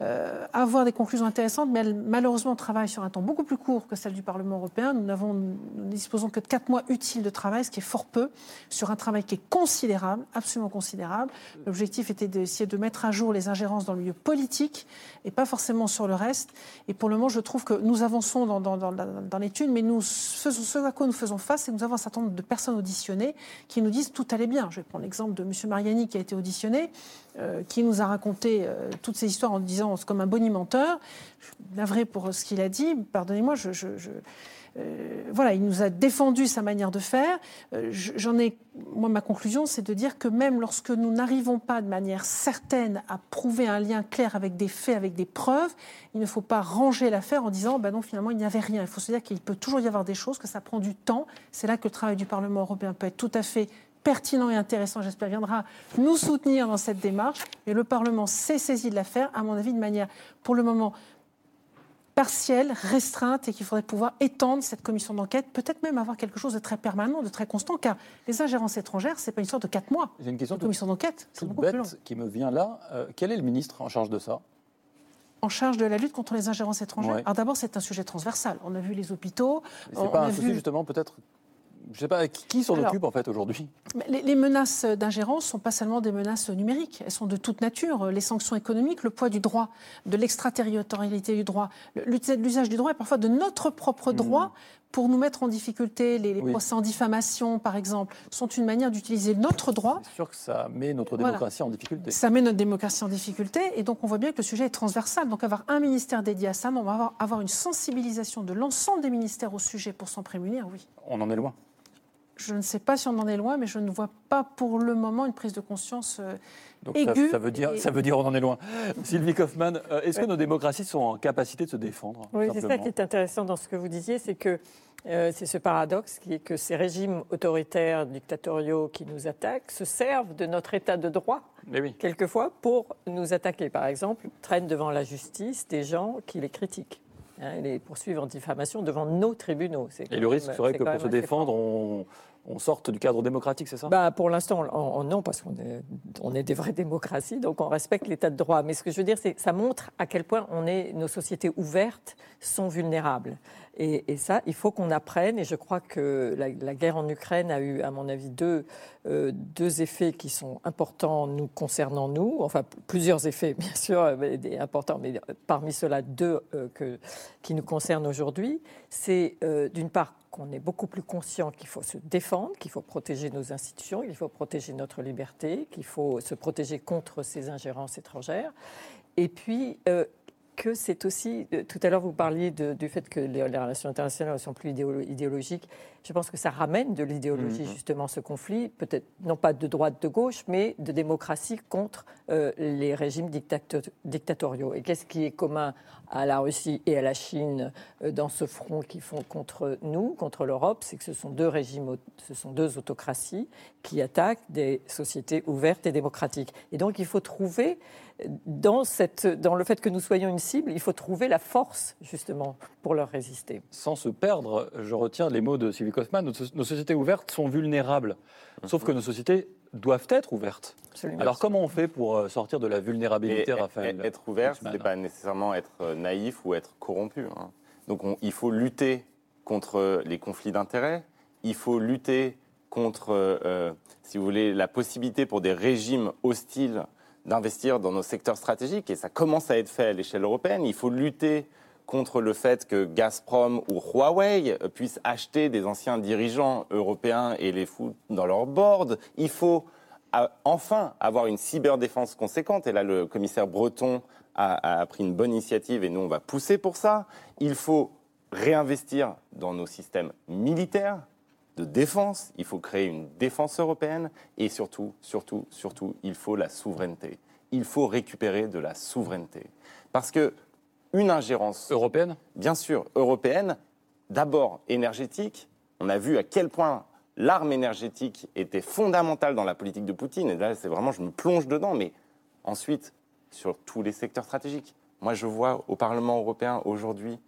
euh, avoir des conclusions intéressantes, mais elle malheureusement travaille sur un temps beaucoup plus court que celle du Parlement européen. Nous n'avons, nous disposons que de quatre mois utiles de travail, ce qui est fort peu, sur un travail qui est considérable, absolument considérable. L'objectif était d'essayer de mettre à jour les ingérences dans le milieu politique et pas forcément sur le reste. Et pour le moment, je trouve que nous avançons dans l'étude, mais nous faisons, ce à quoi nous faisons face, c'est que nous avons un certain nombre de personnes auditionnées qui nous disent tout allait bien. Je vais prendre l'exemple de M. Mariani qui a été auditionné. Euh, qui nous a raconté euh, toutes ces histoires en disant c'est comme un bonimenteur. Navré pour ce qu'il a dit, pardonnez-moi, euh, voilà, il nous a défendu sa manière de faire. Je- J'en ai, moi, ma conclusion, c'est de dire que même lorsque nous n'arrivons pas de manière certaine à prouver un lien clair avec des faits, avec des preuves, il ne faut pas ranger l'affaire en disant, bah non, finalement, il n'y avait rien. Il faut se dire qu'il peut toujours y avoir des choses, que ça prend du temps. C'est là que le travail du Parlement européen peut être tout à fait pertinent et intéressant, j'espère, viendra nous soutenir dans cette démarche. Et le Parlement s'est saisi de l'affaire, à mon avis, de manière, pour le moment, partielle, restreinte, et qu'il faudrait pouvoir étendre cette commission d'enquête, peut-être même avoir quelque chose de très permanent, de très constant, car les ingérences étrangères, c'est pas une sorte de quatre mois. J'ai une question Une toute, commission d'enquête, c'est beaucoup plus long. bête qui me vient là. Euh, quel est le ministre en charge de ça? En charge de la lutte contre les ingérences étrangères? Ouais. Alors d'abord, c'est un sujet transversal. On a vu les hôpitaux. C'est pas un souci vu- justement peut-être Je sais pas qui, s'en occupe en fait aujourd'hui? Les, les menaces d'ingérence ne sont pas seulement des menaces numériques, elles sont de toute nature. Les sanctions économiques, le poids du droit, de l'extraterritorialité du droit, l'usage du droit et parfois de notre propre droit pour nous mettre en difficulté. Les, les. Oui. procès en diffamation, par exemple, sont une manière d'utiliser notre droit. C'est sûr que ça met notre Voilà. démocratie en difficulté. Ça met notre démocratie en difficulté et donc on voit bien que le sujet est transversal. Donc avoir un ministère dédié à ça, mais on va avoir, avoir une sensibilisation de l'ensemble des ministères au sujet pour s'en prémunir, oui. On en est loin. Je ne sais pas si on en est loin, mais je ne vois pas pour le moment une prise de conscience euh, Donc ça, aiguë. ça veut dire, et- ça veut dire on en est loin. Sylvie Kaufmann, euh, est-ce que nos démocraties sont en capacité de se défendre Oui, c'est ça qui est intéressant dans ce que vous disiez, c'est que euh, c'est ce paradoxe qui est que ces régimes autoritaires, dictatoriaux qui nous attaquent se servent de notre état de droit, Mais oui. quelquefois, pour nous attaquer. Par exemple, traînent devant la justice des gens qui les critiquent. hein, les poursuivre en diffamation devant nos tribunaux. Et le même- risque serait que pour se défendre, on, on sorte du cadre démocratique, c'est ça? Bah, pour l'instant, on- on- non, parce qu'on est, des vraies démocraties, donc on respecte l'état de droit. Mais ce que je veux dire, c'est que ça montre à quel point nos sociétés ouvertes sont vulnérables. Et, ça, il faut qu'on apprenne. Et je crois que la, guerre en Ukraine a eu, à mon avis, deux, euh, deux effets qui sont importants nous concernant nous. Enfin, plusieurs effets, bien sûr, importants, mais parmi ceux-là, deux euh, qui nous concernent aujourd'hui. C'est euh, d'une part qu'on est beaucoup plus conscient qu'il faut se défendre, qu'il faut protéger nos institutions, qu'il faut protéger notre liberté, qu'il faut se protéger contre ces ingérences étrangères. Et puis, que c'est aussi, euh, tout à l'heure vous parliez de- du fait que les, les relations internationales ne sont plus idéolo- idéologiques. Je pense que ça ramène de l'idéologie Mhm. justement ce conflit, peut-être non pas de droite, de gauche, mais de démocratie contre euh, les régimes dictato- dictatoriaux. Et qu'est-ce qui est commun à la Russie et à la Chine euh, dans ce front qu'ils font contre nous, contre l'Europe C'est que ce sont deux régimes, ce sont deux autocraties qui attaquent des sociétés ouvertes et démocratiques. Et donc il faut trouver dans, cette, dans le fait que nous soyons une cible, il faut trouver la force justement pour leur résister. Sans se perdre, je retiens les mots de Sylvie Kaufmann, nos, so- nos sociétés ouvertes sont vulnérables. Sauf que nos sociétés doivent être ouvertes. Absolument. Alors comment on fait pour euh, sortir de la vulnérabilité, Et Raphaël Être ouvert, ce n'est pas nécessairement être euh, naïf ou être corrompu. hein. Donc on- il faut lutter contre les conflits d'intérêts, il faut lutter contre, euh, si vous voulez, la possibilité pour des régimes hostiles d'investir dans nos secteurs stratégiques, et ça commence à être fait à l'échelle européenne. Il faut lutter contre le fait que Gazprom ou Huawei puissent acheter des anciens dirigeants européens et les foutre dans leur board. Il faut à- enfin avoir une cyberdéfense conséquente. Et là, le commissaire Breton a, a pris une bonne initiative et nous, on va pousser pour ça. Il faut réinvestir dans nos systèmes militaires de défense. Il faut créer une défense européenne. Et surtout, surtout, surtout, il faut la souveraineté. Il faut récupérer de la souveraineté. Parce que une ingérence Européenne? Bien sûr, européenne, d'abord énergétique. On a vu à quel point l'arme énergétique était fondamentale dans la politique de Poutine. Et là, c'est vraiment, je me plonge dedans. Mais ensuite, sur tous les secteurs stratégiques. Moi, je vois au Parlement européen aujourd'hui,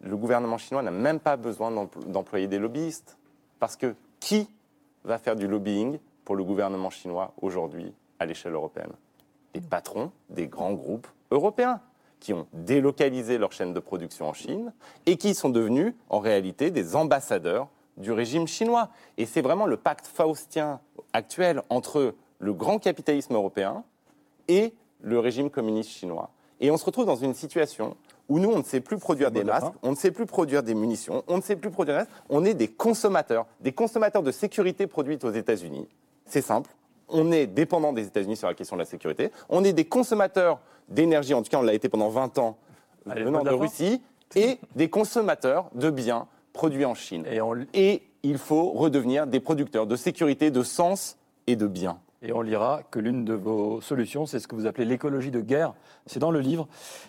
le gouvernement chinois n'a même pas besoin d'empl- d'employer des lobbyistes. Parce que qui va faire du lobbying pour le gouvernement chinois aujourd'hui à l'échelle européenne? Les patrons des grands groupes européens qui ont délocalisé leur chaîne de production en Chine et qui sont devenus en réalité des ambassadeurs du régime chinois. Et c'est vraiment le pacte faustien actuel entre le grand capitalisme européen et le régime communiste chinois. Et on se retrouve dans une situation où nous, on ne sait plus produire des masques, on ne sait plus produire des munitions, on ne sait plus produire... On est des consommateurs, des consommateurs de sécurité produite aux États-Unis. C'est simple. on est dépendant des États-Unis sur la question de la sécurité. On est des consommateurs d'énergie, en tout cas on l'a été pendant 20 ans Allez, venant de. Russie, et des consommateurs de biens produits en Chine. Et on, Et il faut redevenir des producteurs de sécurité, de sens et de biens. Et on lira que l'une de vos solutions, c'est ce que vous appelez l'écologie de guerre. C'est dans le livre.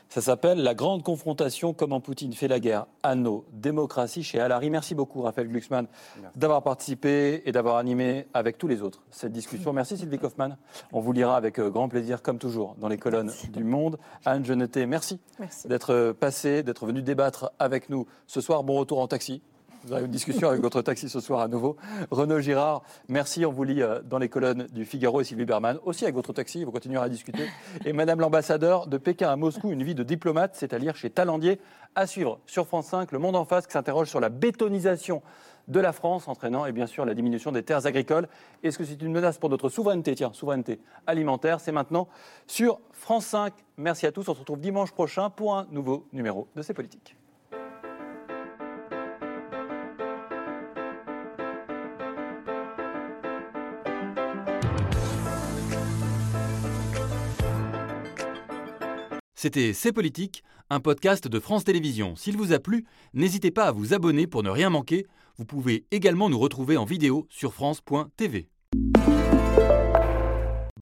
Ça s'appelle La grande confrontation, comment Poutine fait la guerre à nos démocraties chez Alary. Merci beaucoup, Raphaël Glucksmann, d'avoir participé et d'avoir animé avec tous les autres cette discussion. Merci, Sylvie Kaufmann. On vous lira avec euh, grand plaisir, comme toujours, dans les colonnes du Monde. Anne Genetet, merci, Merci. d'être passé, d'être venu débattre avec nous ce soir. Bon retour en taxi. Vous aurez une discussion avec votre taxi ce soir à nouveau. Renaud Girard, merci. On vous lit euh, dans les colonnes du Figaro et Sylvie Berman. Aussi avec votre taxi, vous continuerez à discuter. Et Madame l'ambassadeur de Pékin à Moscou, une vie de diplomate, c'est à lire chez Talandier. À suivre sur France 5, Le Monde en face qui s'interroge sur la bétonisation de la France, entraînant et bien sûr la diminution des terres agricoles. Est-ce que c'est une menace pour notre souveraineté? Tiens, souveraineté alimentaire, c'est maintenant sur France 5. Merci à tous. On se retrouve dimanche prochain pour un nouveau numéro de C'est Politique. C'était C'est Politique, un podcast de France Télévisions. S'il vous a plu, n'hésitez pas à vous abonner pour ne rien manquer. Vous pouvez également nous retrouver en vidéo sur France.tv.